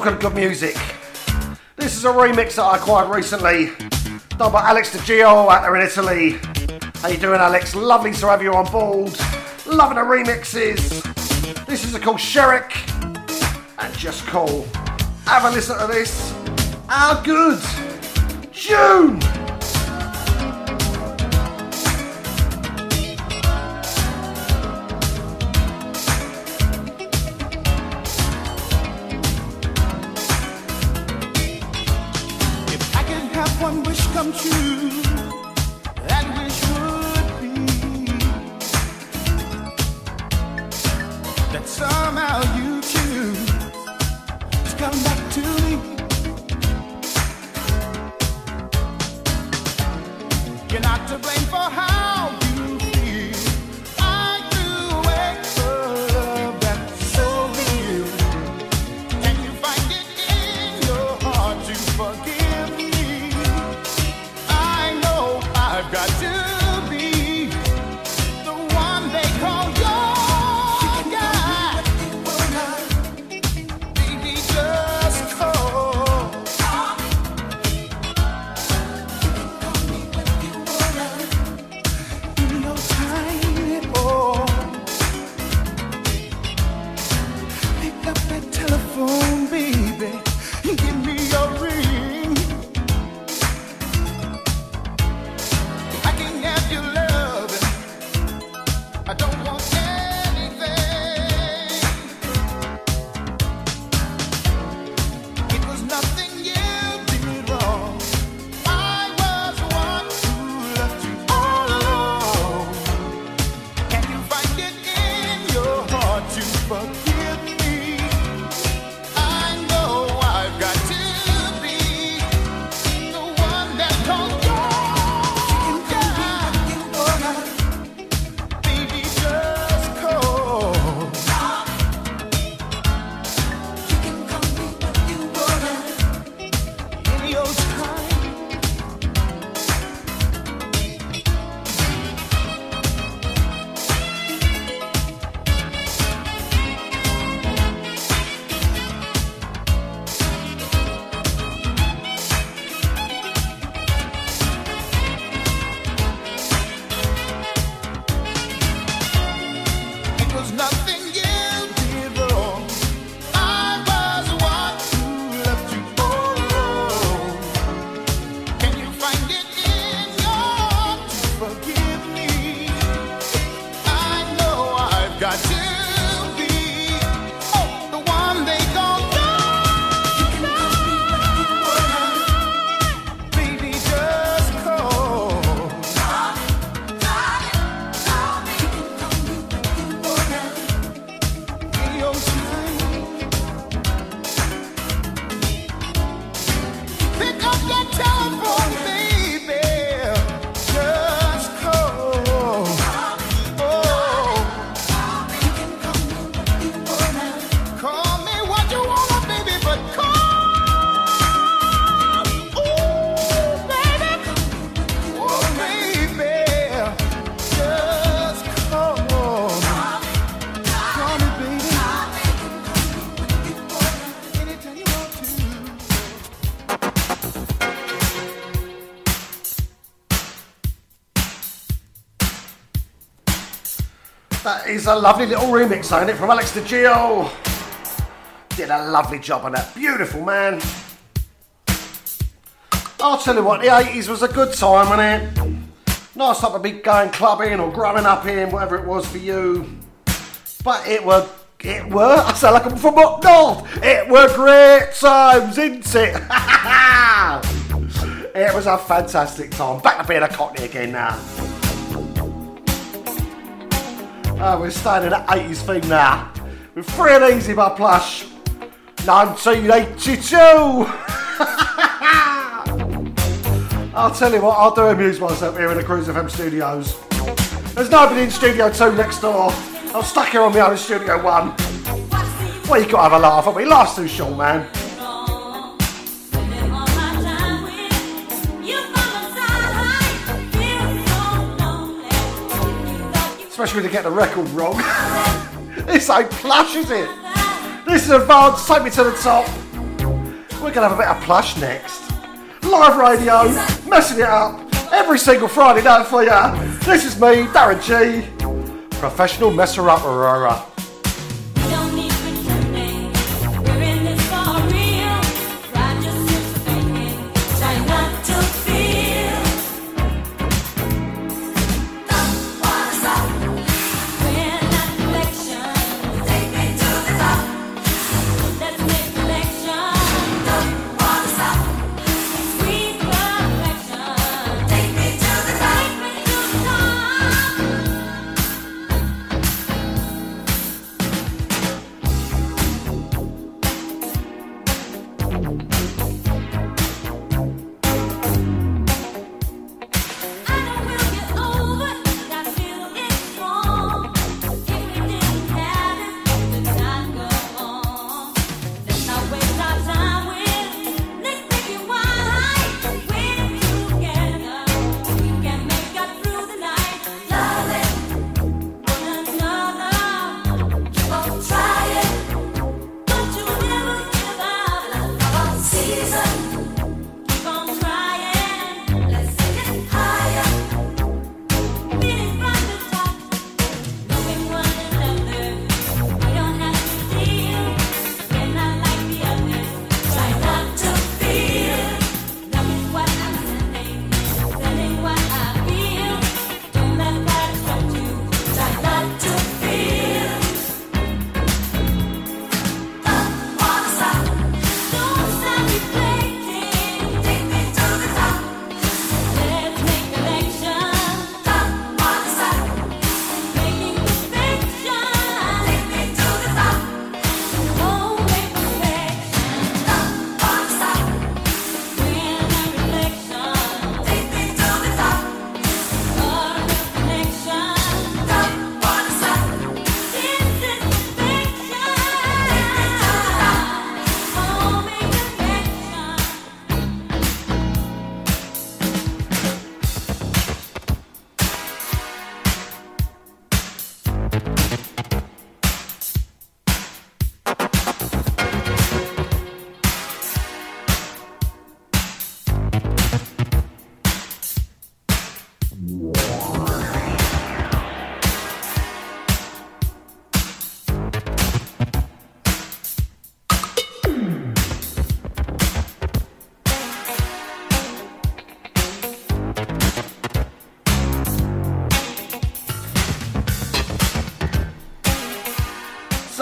Speaker 20: Of good music, this is a remix that I acquired recently, done by Alex DiGio out there in Italy. How you doing, Alex? Lovely to have you on board.
Speaker 1: Loving the remixes. This is a called Sherrick and Just Call. Have a listen to this. How good. June.
Speaker 20: One a
Speaker 1: lovely little remix, ain't it, from Alex DeGio. Did a lovely job on that. Beautiful, man. I'll tell you what, the 80s was a good time, wasn't it? Nice time to be going clubbing or growing up in, whatever it was for you. But it were, it were, I sound like I'm from up north. It were great times, isn't it? it was a fantastic time. Back to being a cockney again now. Oh, we're staying in that 80s theme now. With Free and Easy by Plush. 1982! I'll tell you what, I'll do amuse myself here in the Cruise FM studios. There's nobody in Studio 2 next door. I'm stuck here on my own in Studio 1. Well, you gotta have a laugh, haven't we? Life's too short, man. Especially to get the record wrong. this ain't plush, is it? This is advanced, take me to the top. We're gonna have a bit of plush next. Live radio, messing it up every single Friday night for you. This is me, Darren G.
Speaker 12: Professional messer up, Aurora.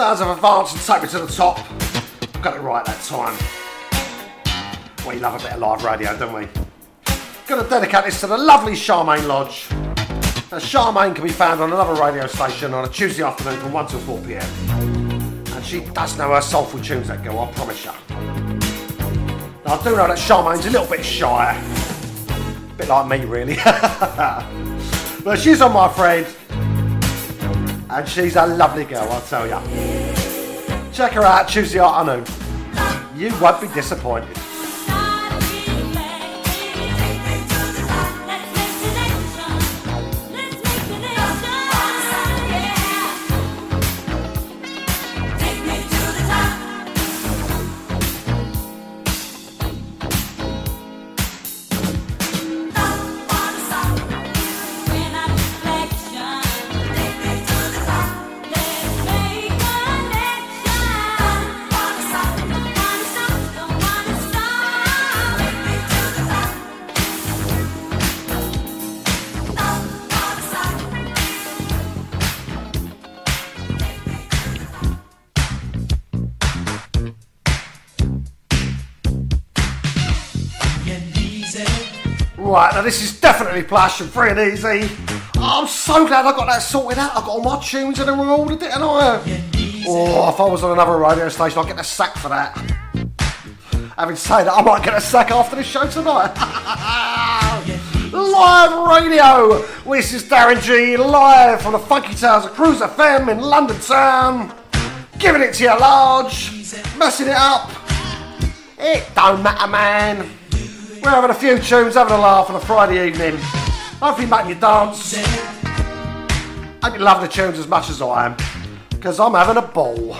Speaker 12: Sounds of advance and take me to the top. I've got it right that time. We love a bit of live radio, don't we? Gonna dedicate this to the lovely Charmaine Lodge. Now, Charmaine can be found on another radio station on a Tuesday afternoon from 1 till 4 pm. And she does know her soulful tunes, that girl, I promise you. Now, I do know that Charmaine's a little bit shy. A bit like me, really. but she's on my friend. And she's a lovely girl, I'll tell ya. Check her out Choose Tuesday afternoon. You won't be disappointed. Definitely plush and free and easy. I'm so glad I got that sorted out. I got all my tunes and everything ordered, didn't I? Oh, if I was on another radio station, I'd get a sack for that. Having said that, I might get a sack after this show tonight. live radio! This is Darren G, live from the Funky Towers of Cruise FM in London Town. Giving it to you large, messing it up. It don't matter, man. We're having a few tunes, having a laugh on a Friday evening. Hopefully making you dance. Hope you love the tunes as much as I am. Because I'm having a ball.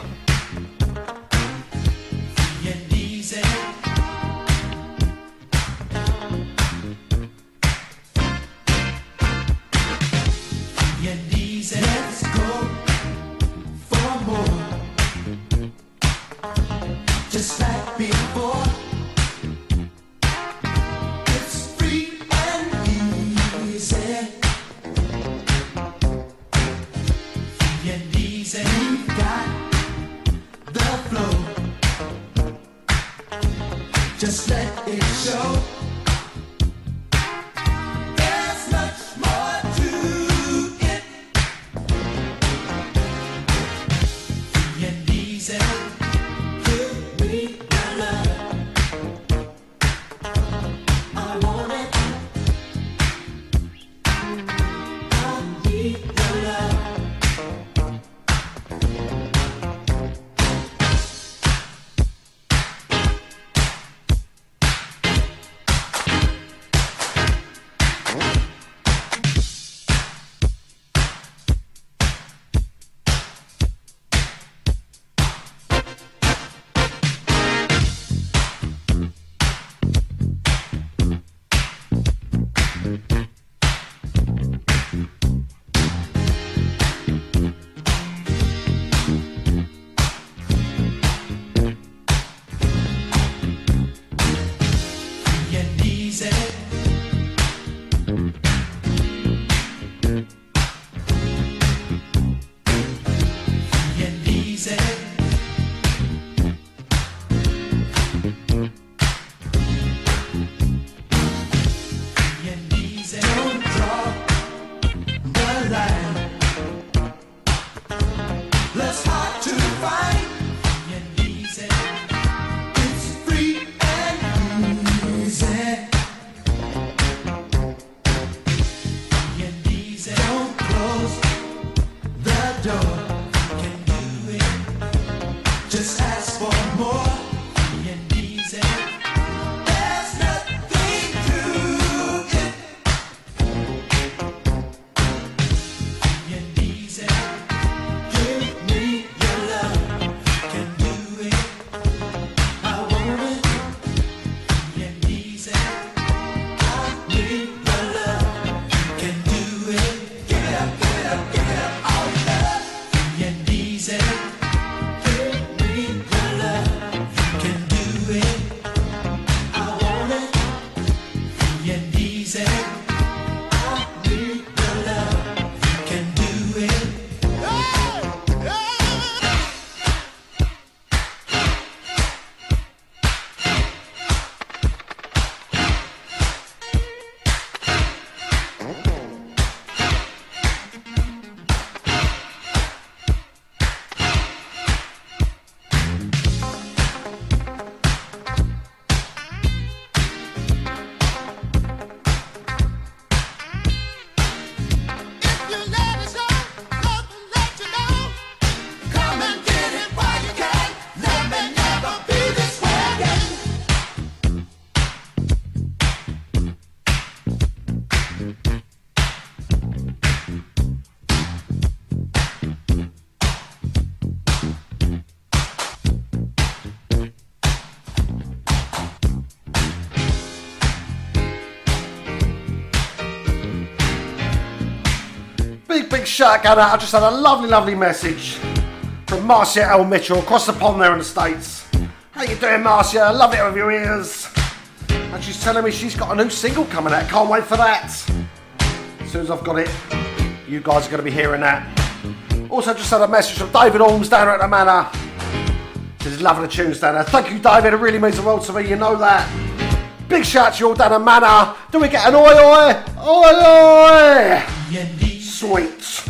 Speaker 1: Shout out. I just had a lovely, lovely message from Marcia L. Mitchell across the pond there in the States. How you doing, Marcia? Love it with your ears. And she's telling me she's got a new single coming out. Can't wait for that. As soon as I've got it, you guys are going to be hearing that. Also, just had a message from David Orms down at the Manor. Says loving the tunes down there. Thank you, David. It really means the world to me. You know that. Big shout to you all down at Manor. Do we get an oi oi? Oi oi! Sweet.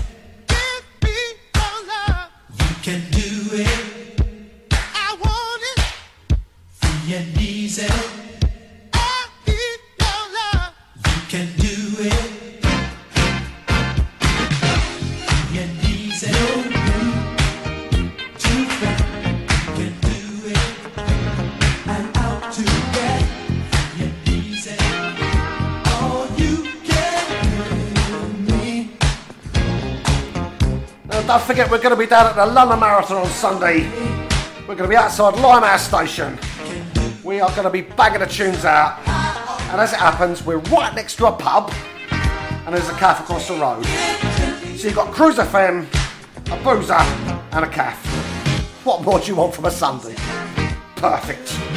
Speaker 21: You can do it. I want it. Free and easy. I need your love. You can do
Speaker 1: don't forget, we're going to be down at the London Marathon on Sunday. We're going to be outside Limehouse Station. We are going to be banging the tunes out. And as it happens, we're right next to a pub. And there's a cafe across the road. So you've got Cruiser FM, a boozer, and a cafe. What more do you want from a Sunday? Perfect.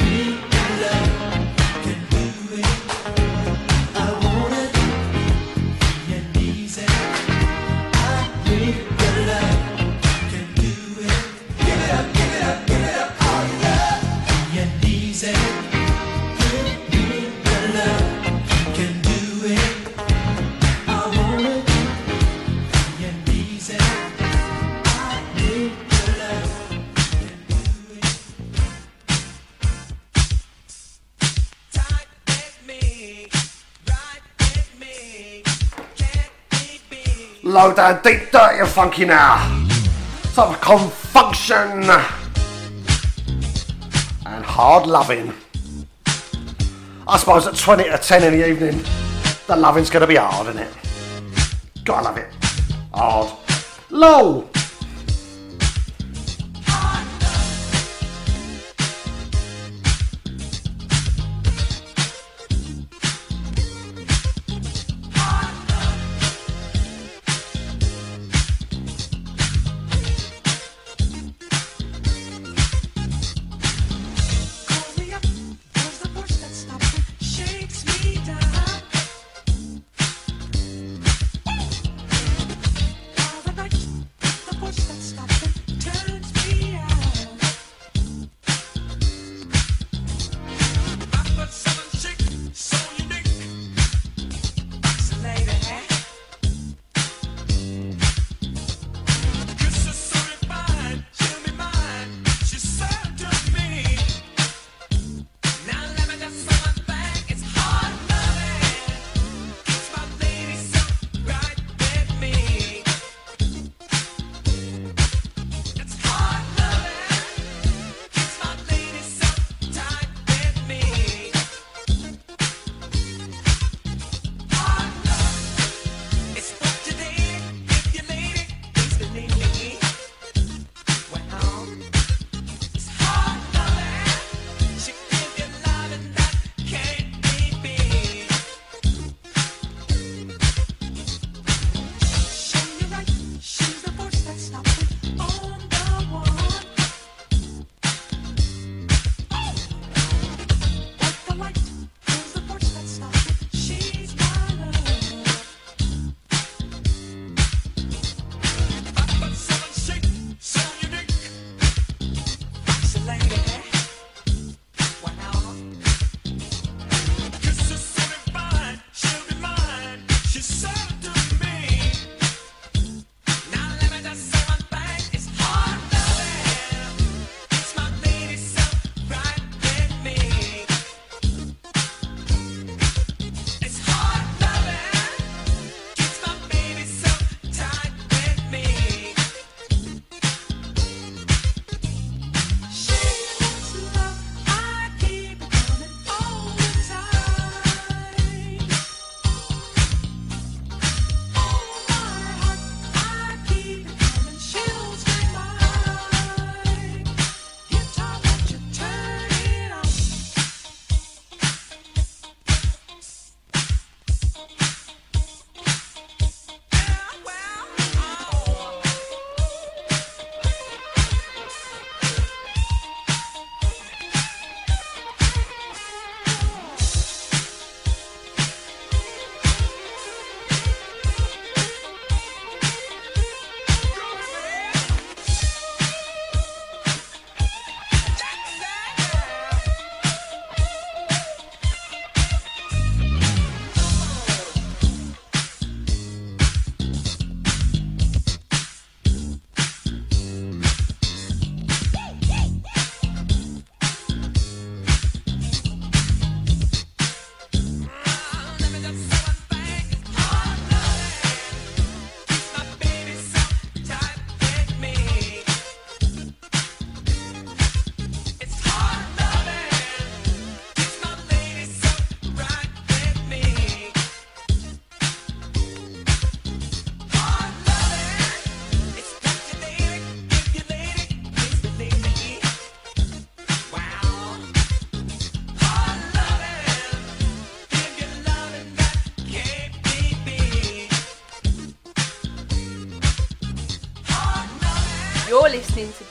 Speaker 1: Low down, deep, dirty and funky now. Sort of Con Funk Shun and hard loving. I suppose at 20 to 10 in the evening, the loving's gonna be hard, isn't it? Gotta love it. Hard. Low.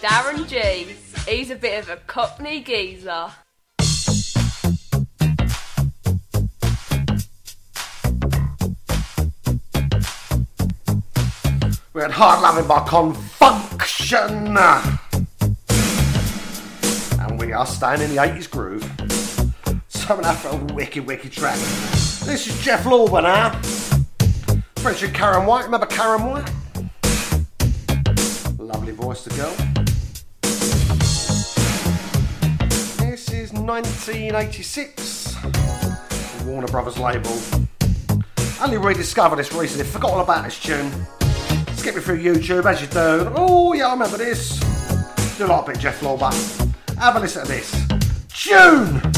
Speaker 23: Darren G He's a bit of a cockney geezer.
Speaker 1: We had Hard Loving by Con Funk Shun. And we are staying in the 80s groove. That for a wicked, wicked track. This is Jeff Lorber now. And Karen White. Remember Karen White? 1986. Warner Brothers label. Only rediscovered this recently. Forgot all about this tune. Skip me through YouTube as you do. Oh yeah, I remember this. Do like a bit Jeff Lorber. Have a listen to this. Tune!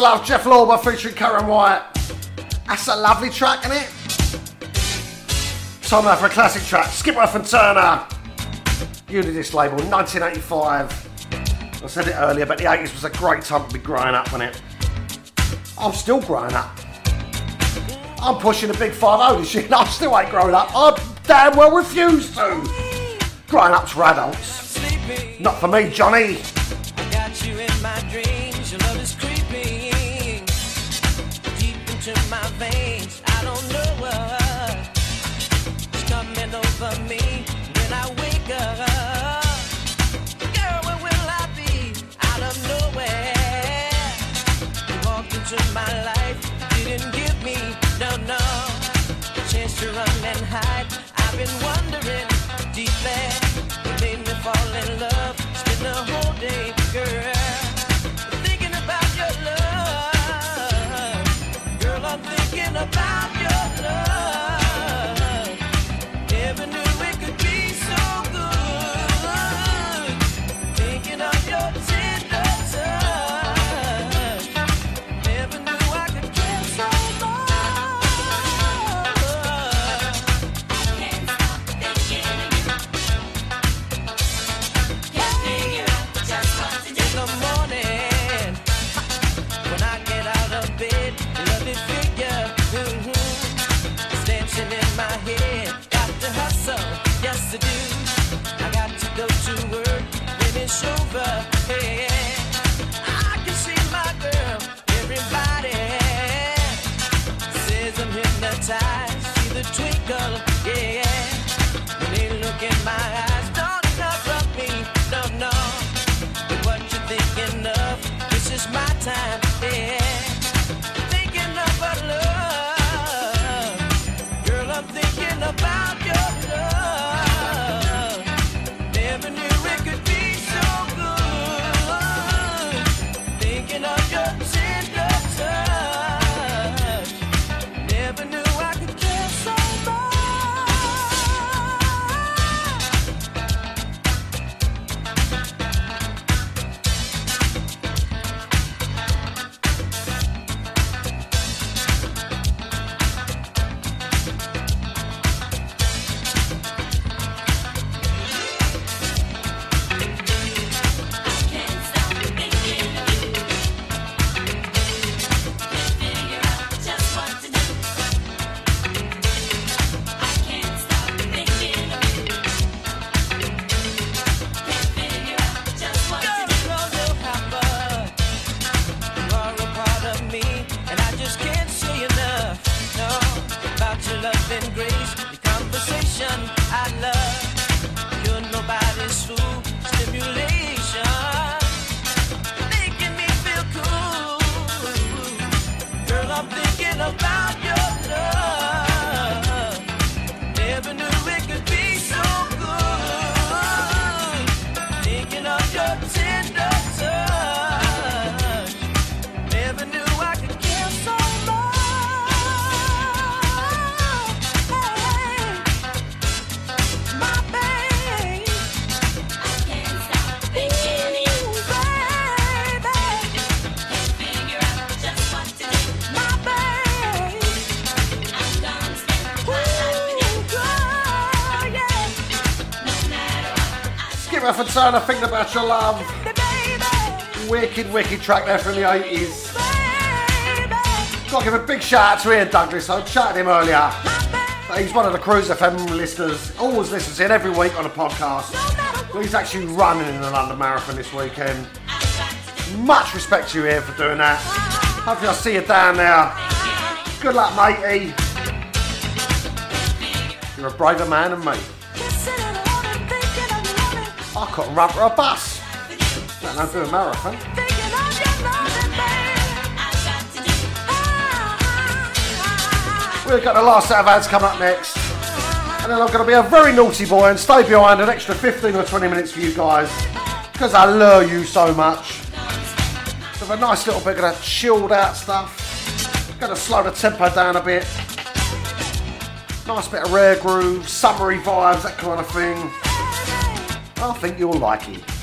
Speaker 21: Love,
Speaker 1: Jeff Lorber featuring Karen White. That's a lovely track, isn't it? Time now for a classic track, Skip Skipworth and Turner. Unidisc label, 1985. I said it earlier, but the 80s was a great time to be growing up, wasn't it? I'm still growing up. I'm pushing a big 5 this year and I still ain't growing up. I damn well refuse to. Growing up's for adults. Not for me, Johnny.
Speaker 21: got you in my dreams. Your love is into my veins. I don't know what's coming over me when I wake up.
Speaker 1: And Turner, thinking about your love. Wicked, wicked track there from the 80s. Got to give a big shout out to Ian Douglas. I chatted him earlier. He's one of the Cruise FM listeners. Always listens in every week on a podcast. Well, he's actually running in the London Marathon this weekend. Much respect to you, Ian, for doing that. Hopefully, I'll see you down there. Good luck, matey. You're a braver man than me. I couldn't run for a bus. Let alone do a marathon. We've got the last set of ads coming up next. And then I'm going to be a very naughty boy and stay behind an extra 15 or 20 minutes for you guys. Because I love you so much. With a nice little bit of chilled out stuff. Going to slow the tempo down a bit. Nice bit of rare groove, summery vibes, that kind of thing. I think you'll like it.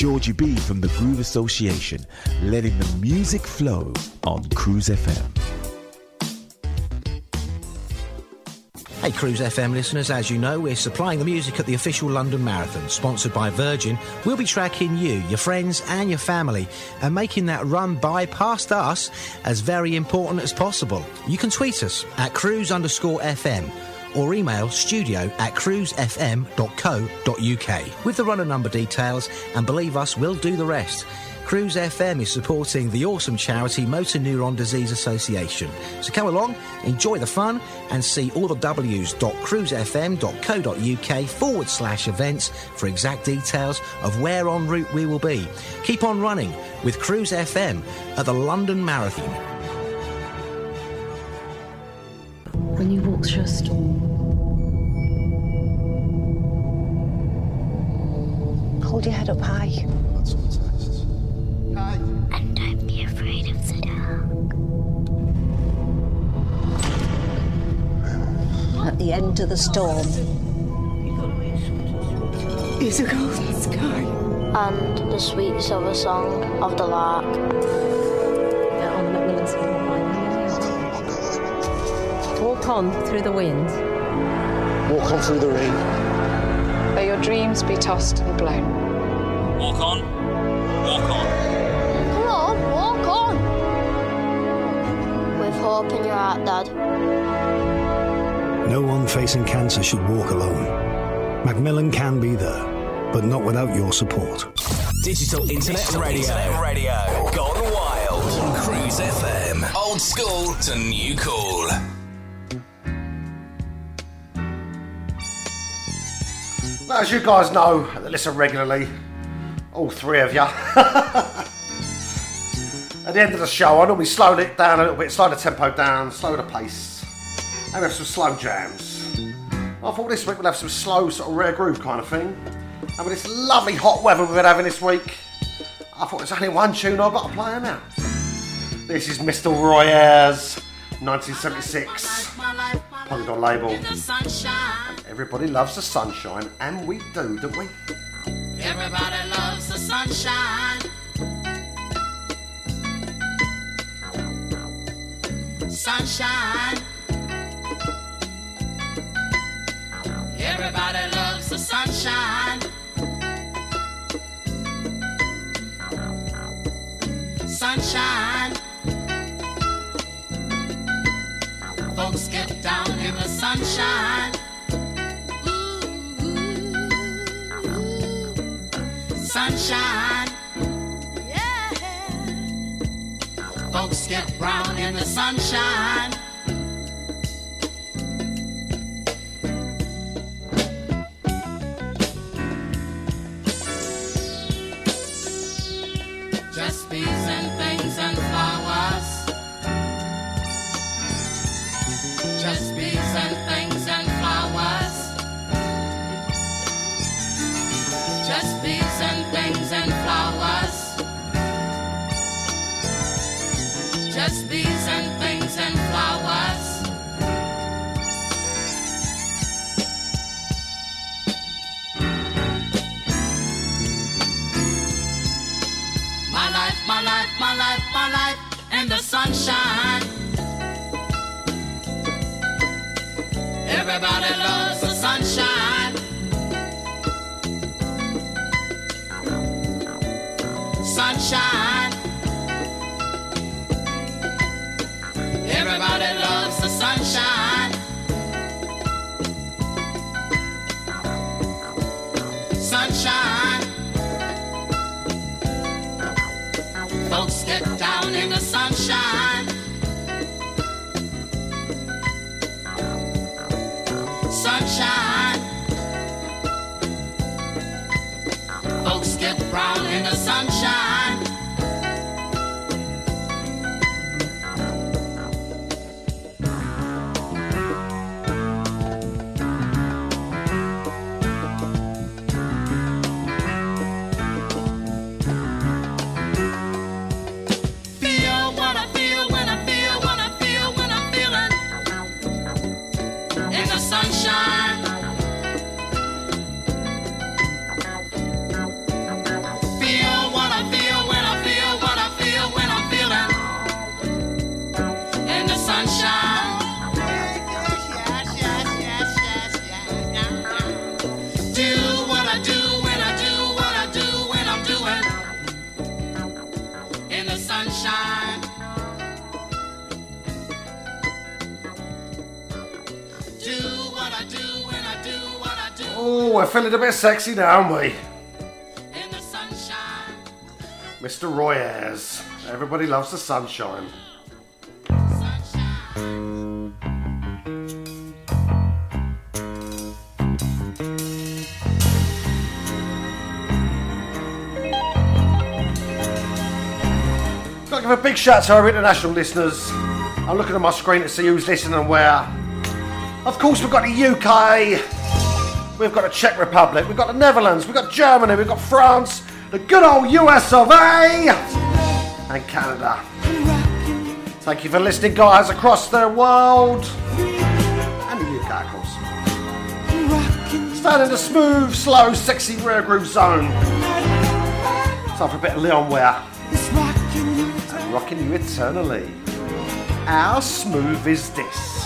Speaker 13: Georgie B from the Groove Association, letting the music flow on Cruise FM.
Speaker 8: Hey, Cruise FM listeners, as you know, we're supplying the music at the official London Marathon, sponsored by Virgin. We'll be tracking you, your friends, and your family, and making that run by past us as very important as possible. You can tweet us at cruise underscore FM or email studio at cruisefm.co.uk with the runner number details, and believe us, we'll do the rest. Cruise FM is supporting the awesome charity Motor Neurone Disease Association. So come along, enjoy the fun, and see all the w's.cruisefm.co.uk forward slash events for exact details of where en route we will be. Keep on running with Cruise FM at the London Marathon.
Speaker 15: When you walk through a storm,
Speaker 24: Hold your head up high.
Speaker 14: And don't be afraid of the dark.
Speaker 24: At the end of the storm is a golden sky.
Speaker 14: And the sweet silver song of the lark.
Speaker 15: They're on the Macmillan Walk on through the wind.
Speaker 16: Walk on through the rain.
Speaker 17: May your dreams be tossed and blown.
Speaker 18: Walk on. Walk on.
Speaker 14: Come on, walk on. With hope in your heart, Dad.
Speaker 19: No one facing cancer should walk alone. Macmillan can be there, but not without your support.
Speaker 4: Digital Internet Radio. Internet Radio. Gone wild. On Cruise FM. Old school to new cool.
Speaker 1: As you guys know, that listen regularly, all three of you. At the end of the show, I normally slow it down a little bit, slow the tempo down, slow the pace, and have some slow jams. I thought this week we'd have some slow, sort of rare groove kind of thing. And with this lovely hot weather we've been having this week, I thought there's only one tune I've got to play now. This is Mr. Roy Ayers, 1976, Polydor label. And everybody loves the sunshine, and we do, don't we?
Speaker 21: Everybody loves the sunshine. Sunshine. Everybody loves the sunshine. Sunshine. Folks get down in the sunshine. sunshine. Yeah. Folks get brown in the sunshine. Sunshine. Everybody loves the sunshine. Sunshine. Everybody loves the sunshine. Sunshine. Sunshine. Folks get brown in the sunshine.
Speaker 25: Feeling a bit sexy now, aren't we? Mr. Roy Ayers. Everybody loves the sunshine. Got to give a big shout to our international listeners. I'm looking at my screen to see who's listening and where. Of course, we've got the UK, we've got the Czech Republic, we've got the Netherlands, we've got Germany, we've got France, the good old US of A, and Canada. Thank you for listening, guys, across the world. And the UK, of course. Stand in the smooth, slow, sexy rare groove zone. Time for a bit of Leon Ware. And rocking you eternally. How smooth is this?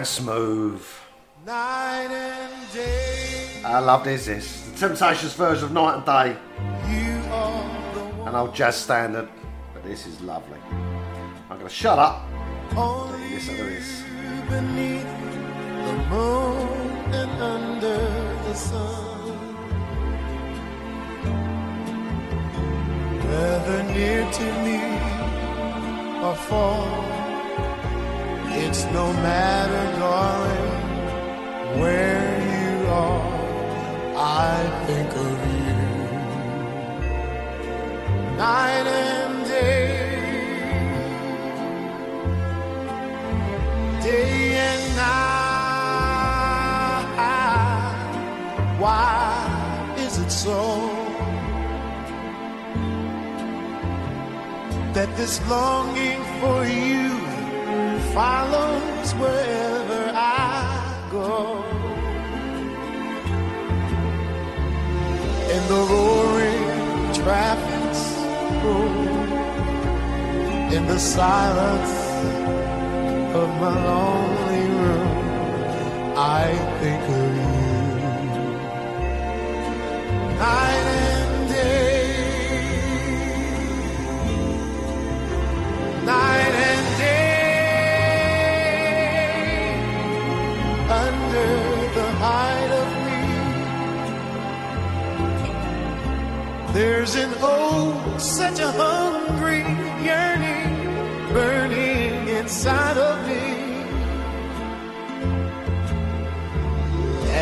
Speaker 20: Oh,
Speaker 25: smooth.
Speaker 20: Night and day,
Speaker 25: I love this. This the Temptations version of Night and Day,
Speaker 20: you are the one.
Speaker 25: an old jazz standard, but this is lovely. I'm gonna shut up.
Speaker 20: Only
Speaker 25: listen to this.
Speaker 20: beneath the moon and under the sun. Whether near to me or far, it's no matter, darling, where you are, I think of you. Night and day, day and night. Why is it so? that this longing for you follows wherever I go? In the roaring traffic's roar, in the silence of my lonely room, I think there's an oh, such a hungry yearning burning inside of me.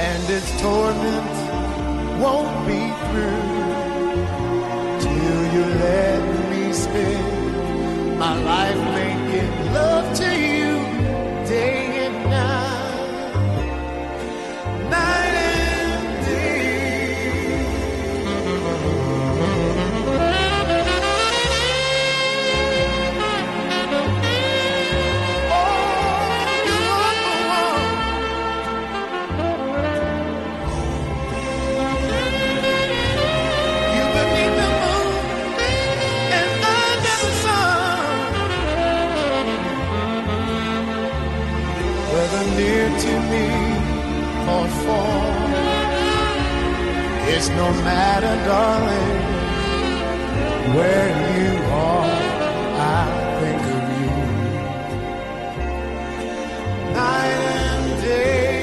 Speaker 20: And its torment won't be no matter, darling, where you are. I think of you night and day.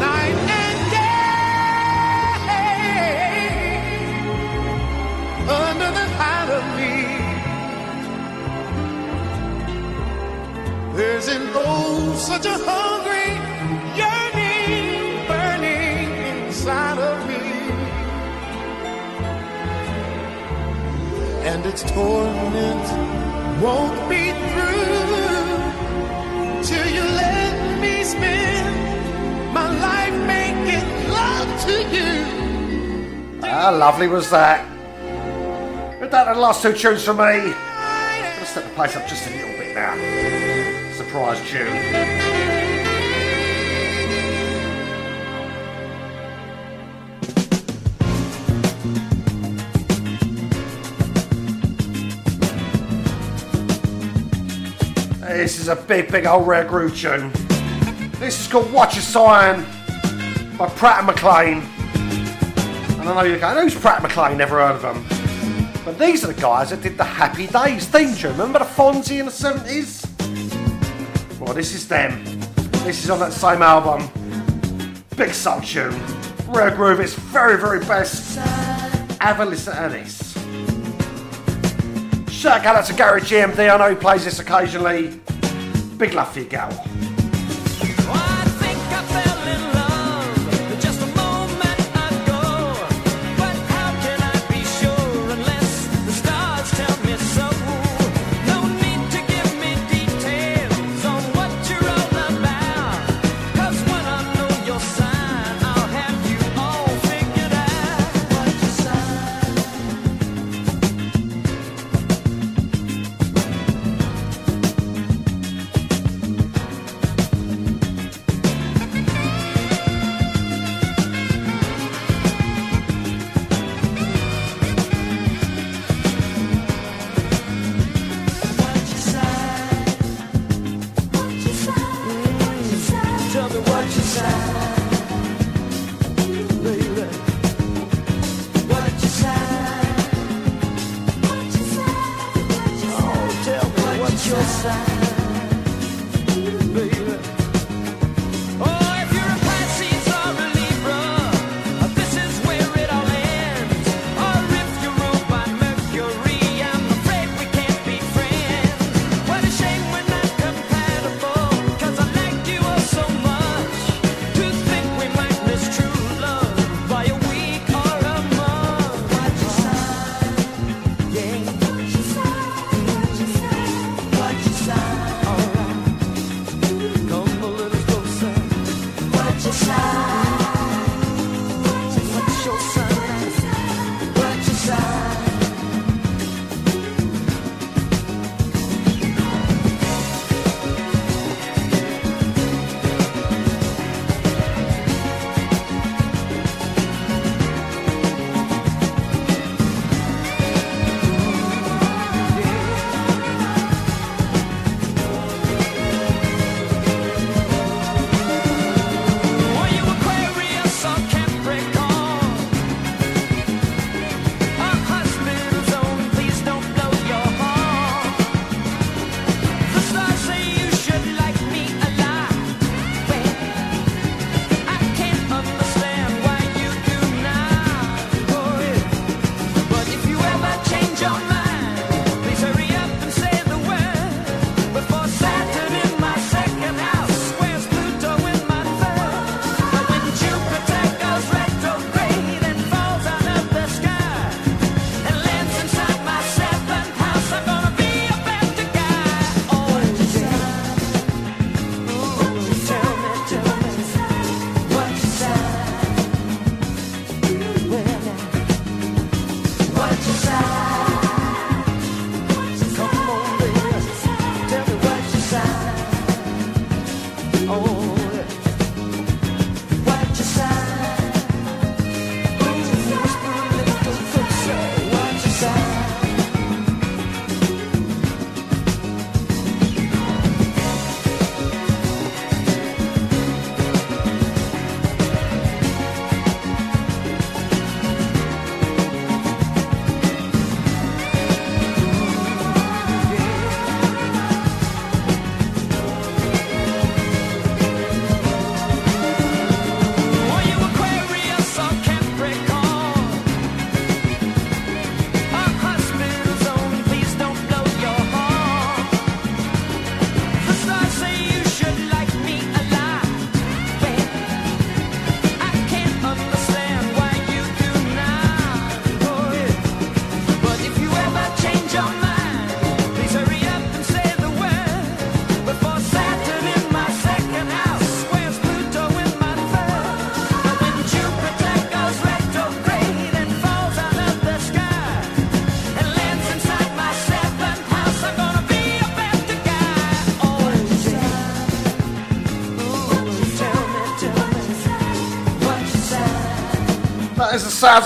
Speaker 20: Night and day, under the of me, there's an oh such a its torment won't be through till you let me spend my life making love to you.
Speaker 1: How lovely was that? With that, the last two tunes for me. I'm Gonna step the pace up just a little bit now. Surprise tune. This is a big, big old rare groove tune. This is called Watch Your Sign by Pratt and McLean. And I know you're going, who's Pratt and McLean? Never heard of them. But these are the guys that did the Happy Days theme tune. Remember the Fonzie in the 70s? Well, this is them. This is on that same album. Big soul tune. Rare groove, it's very, very best. Have a listen to this. Shout out to Gary GMD, I know he plays this occasionally. Big love for you, gal.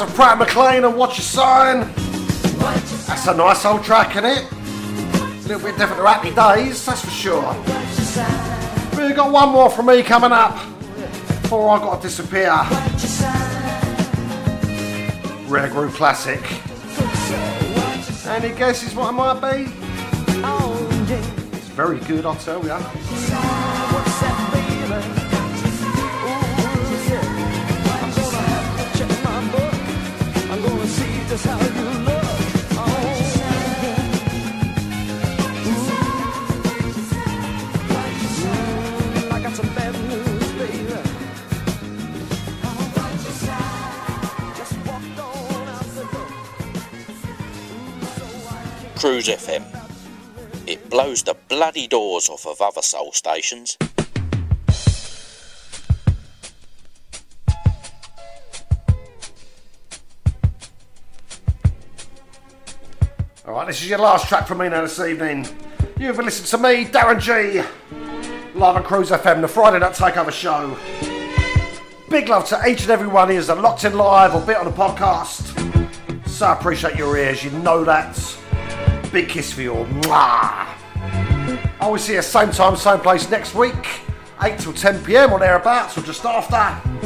Speaker 26: Of
Speaker 1: Pratt McLean and Watch Your Sign. That's a nice old track, isn't it? A little bit different to Happy Days, that's for sure. We've got one more from me coming up before I got to disappear. Rare Groove Classic. Any guesses what it might be? It's very good, I'll tell you.
Speaker 11: Blows the bloody doors off of other soul stations.
Speaker 1: Alright, this is your last track from me now this evening. You've listening to me, Darren G. Live on Cruise FM, the Friday Night Takeover show. Big love to each and every one of that locked in live or bit on the podcast. So I appreciate your ears, you know that. Big kiss for you all. Mwah. I will see you same time, same place next week. 8 till 10 pm or thereabouts, or just after.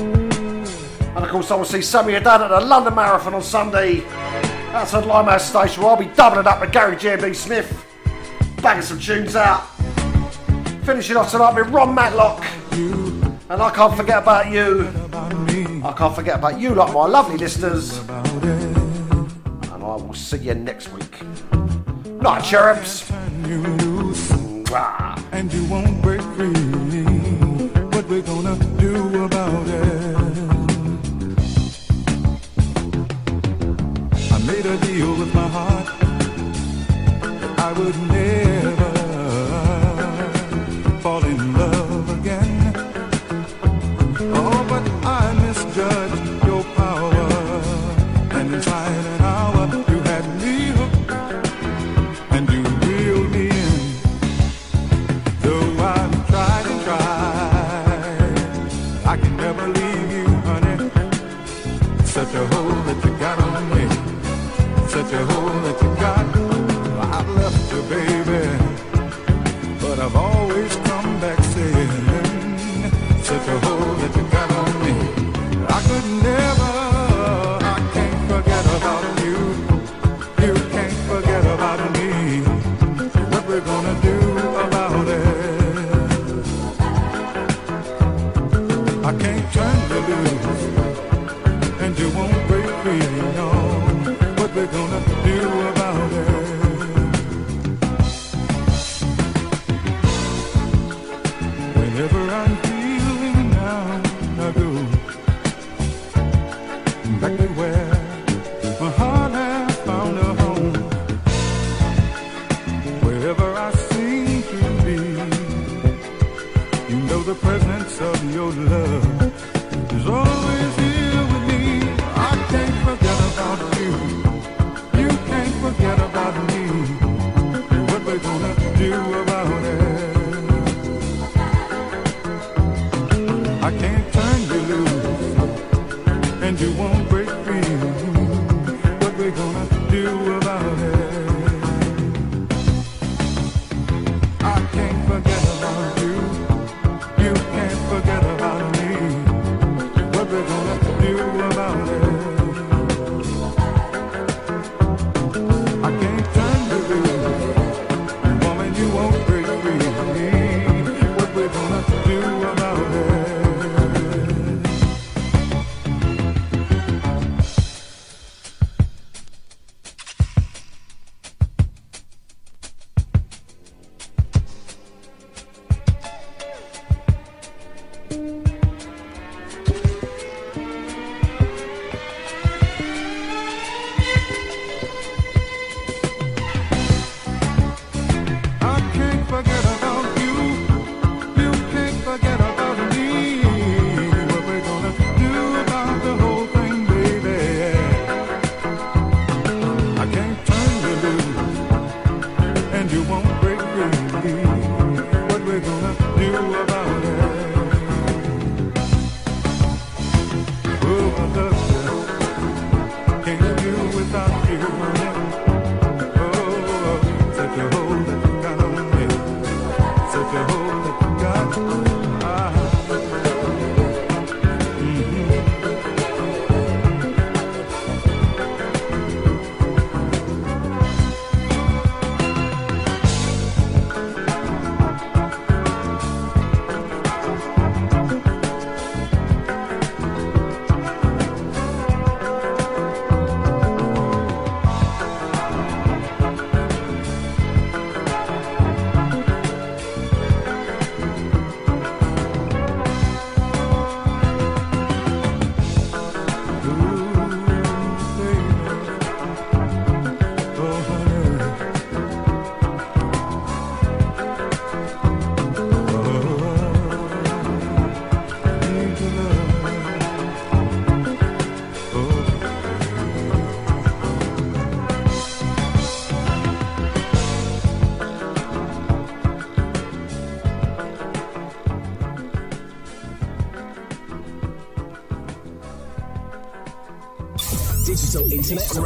Speaker 1: And of course, I will see some of you down at the London Marathon on Sunday outside Limehouse Station where I'll be doubling up with Gary J.B. Smith, banging some tunes out. Finishing off tonight with Ronn Matlock. And I can't forget about you. I can't forget about you, like my lovely listeners. And I will see you next week. Night, cherubs. Mwah.
Speaker 27: and you won't break free. What we're gonna do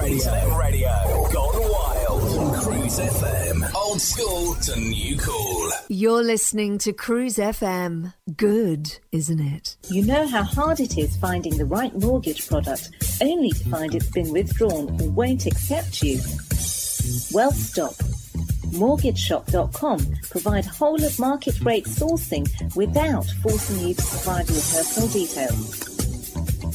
Speaker 4: Radio. Internet radio. Gone wild on Cruise FM. Old school to new cool.
Speaker 5: You're listening to Cruise FM. Good, isn't it?
Speaker 6: You know how hard it is finding the right mortgage product only to find it's been withdrawn or won't accept you? Well, stop. MortgageShop.com provide whole of market rate sourcing without forcing you to provide your personal details.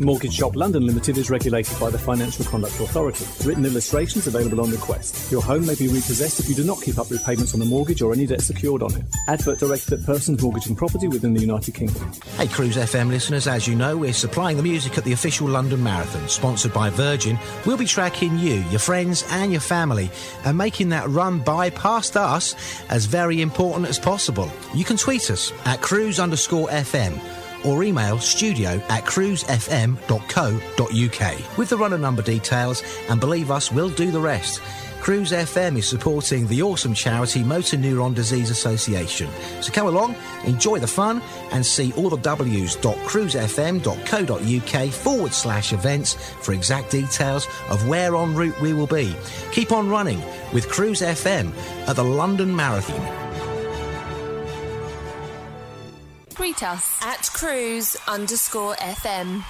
Speaker 7: Mortgage Shop London Limited is regulated by the Financial Conduct Authority. Written illustrations available on request. Your home may be repossessed if you do not keep up repayments on the mortgage or any debt secured on it. Advert directed at persons mortgaging property within the United Kingdom.
Speaker 8: Hey, Cruise FM listeners, as you know, we're supplying the music at the official London Marathon, sponsored by Virgin. We'll be tracking you, your friends, and your family, and making that run by past us as very important as possible. You can tweet us at cruise underscore FM or email studio at cruisefm.co.uk with the runner number details, and believe us, we'll do the rest. Cruise FM is supporting the awesome charity Motor Neurone Disease Association. So come along, enjoy the fun, and see all the w's.cruisefm.co.uk forward slash events for exact details of where en route we will be. Keep on running with Cruise FM at the London Marathon.
Speaker 9: Tweet us at cruise underscore FM.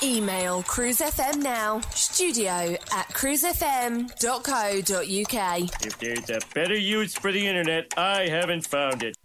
Speaker 9: Email cruisefm now, studio at cruisefm.co.uk.
Speaker 10: If there's a better use for the internet, I haven't found it.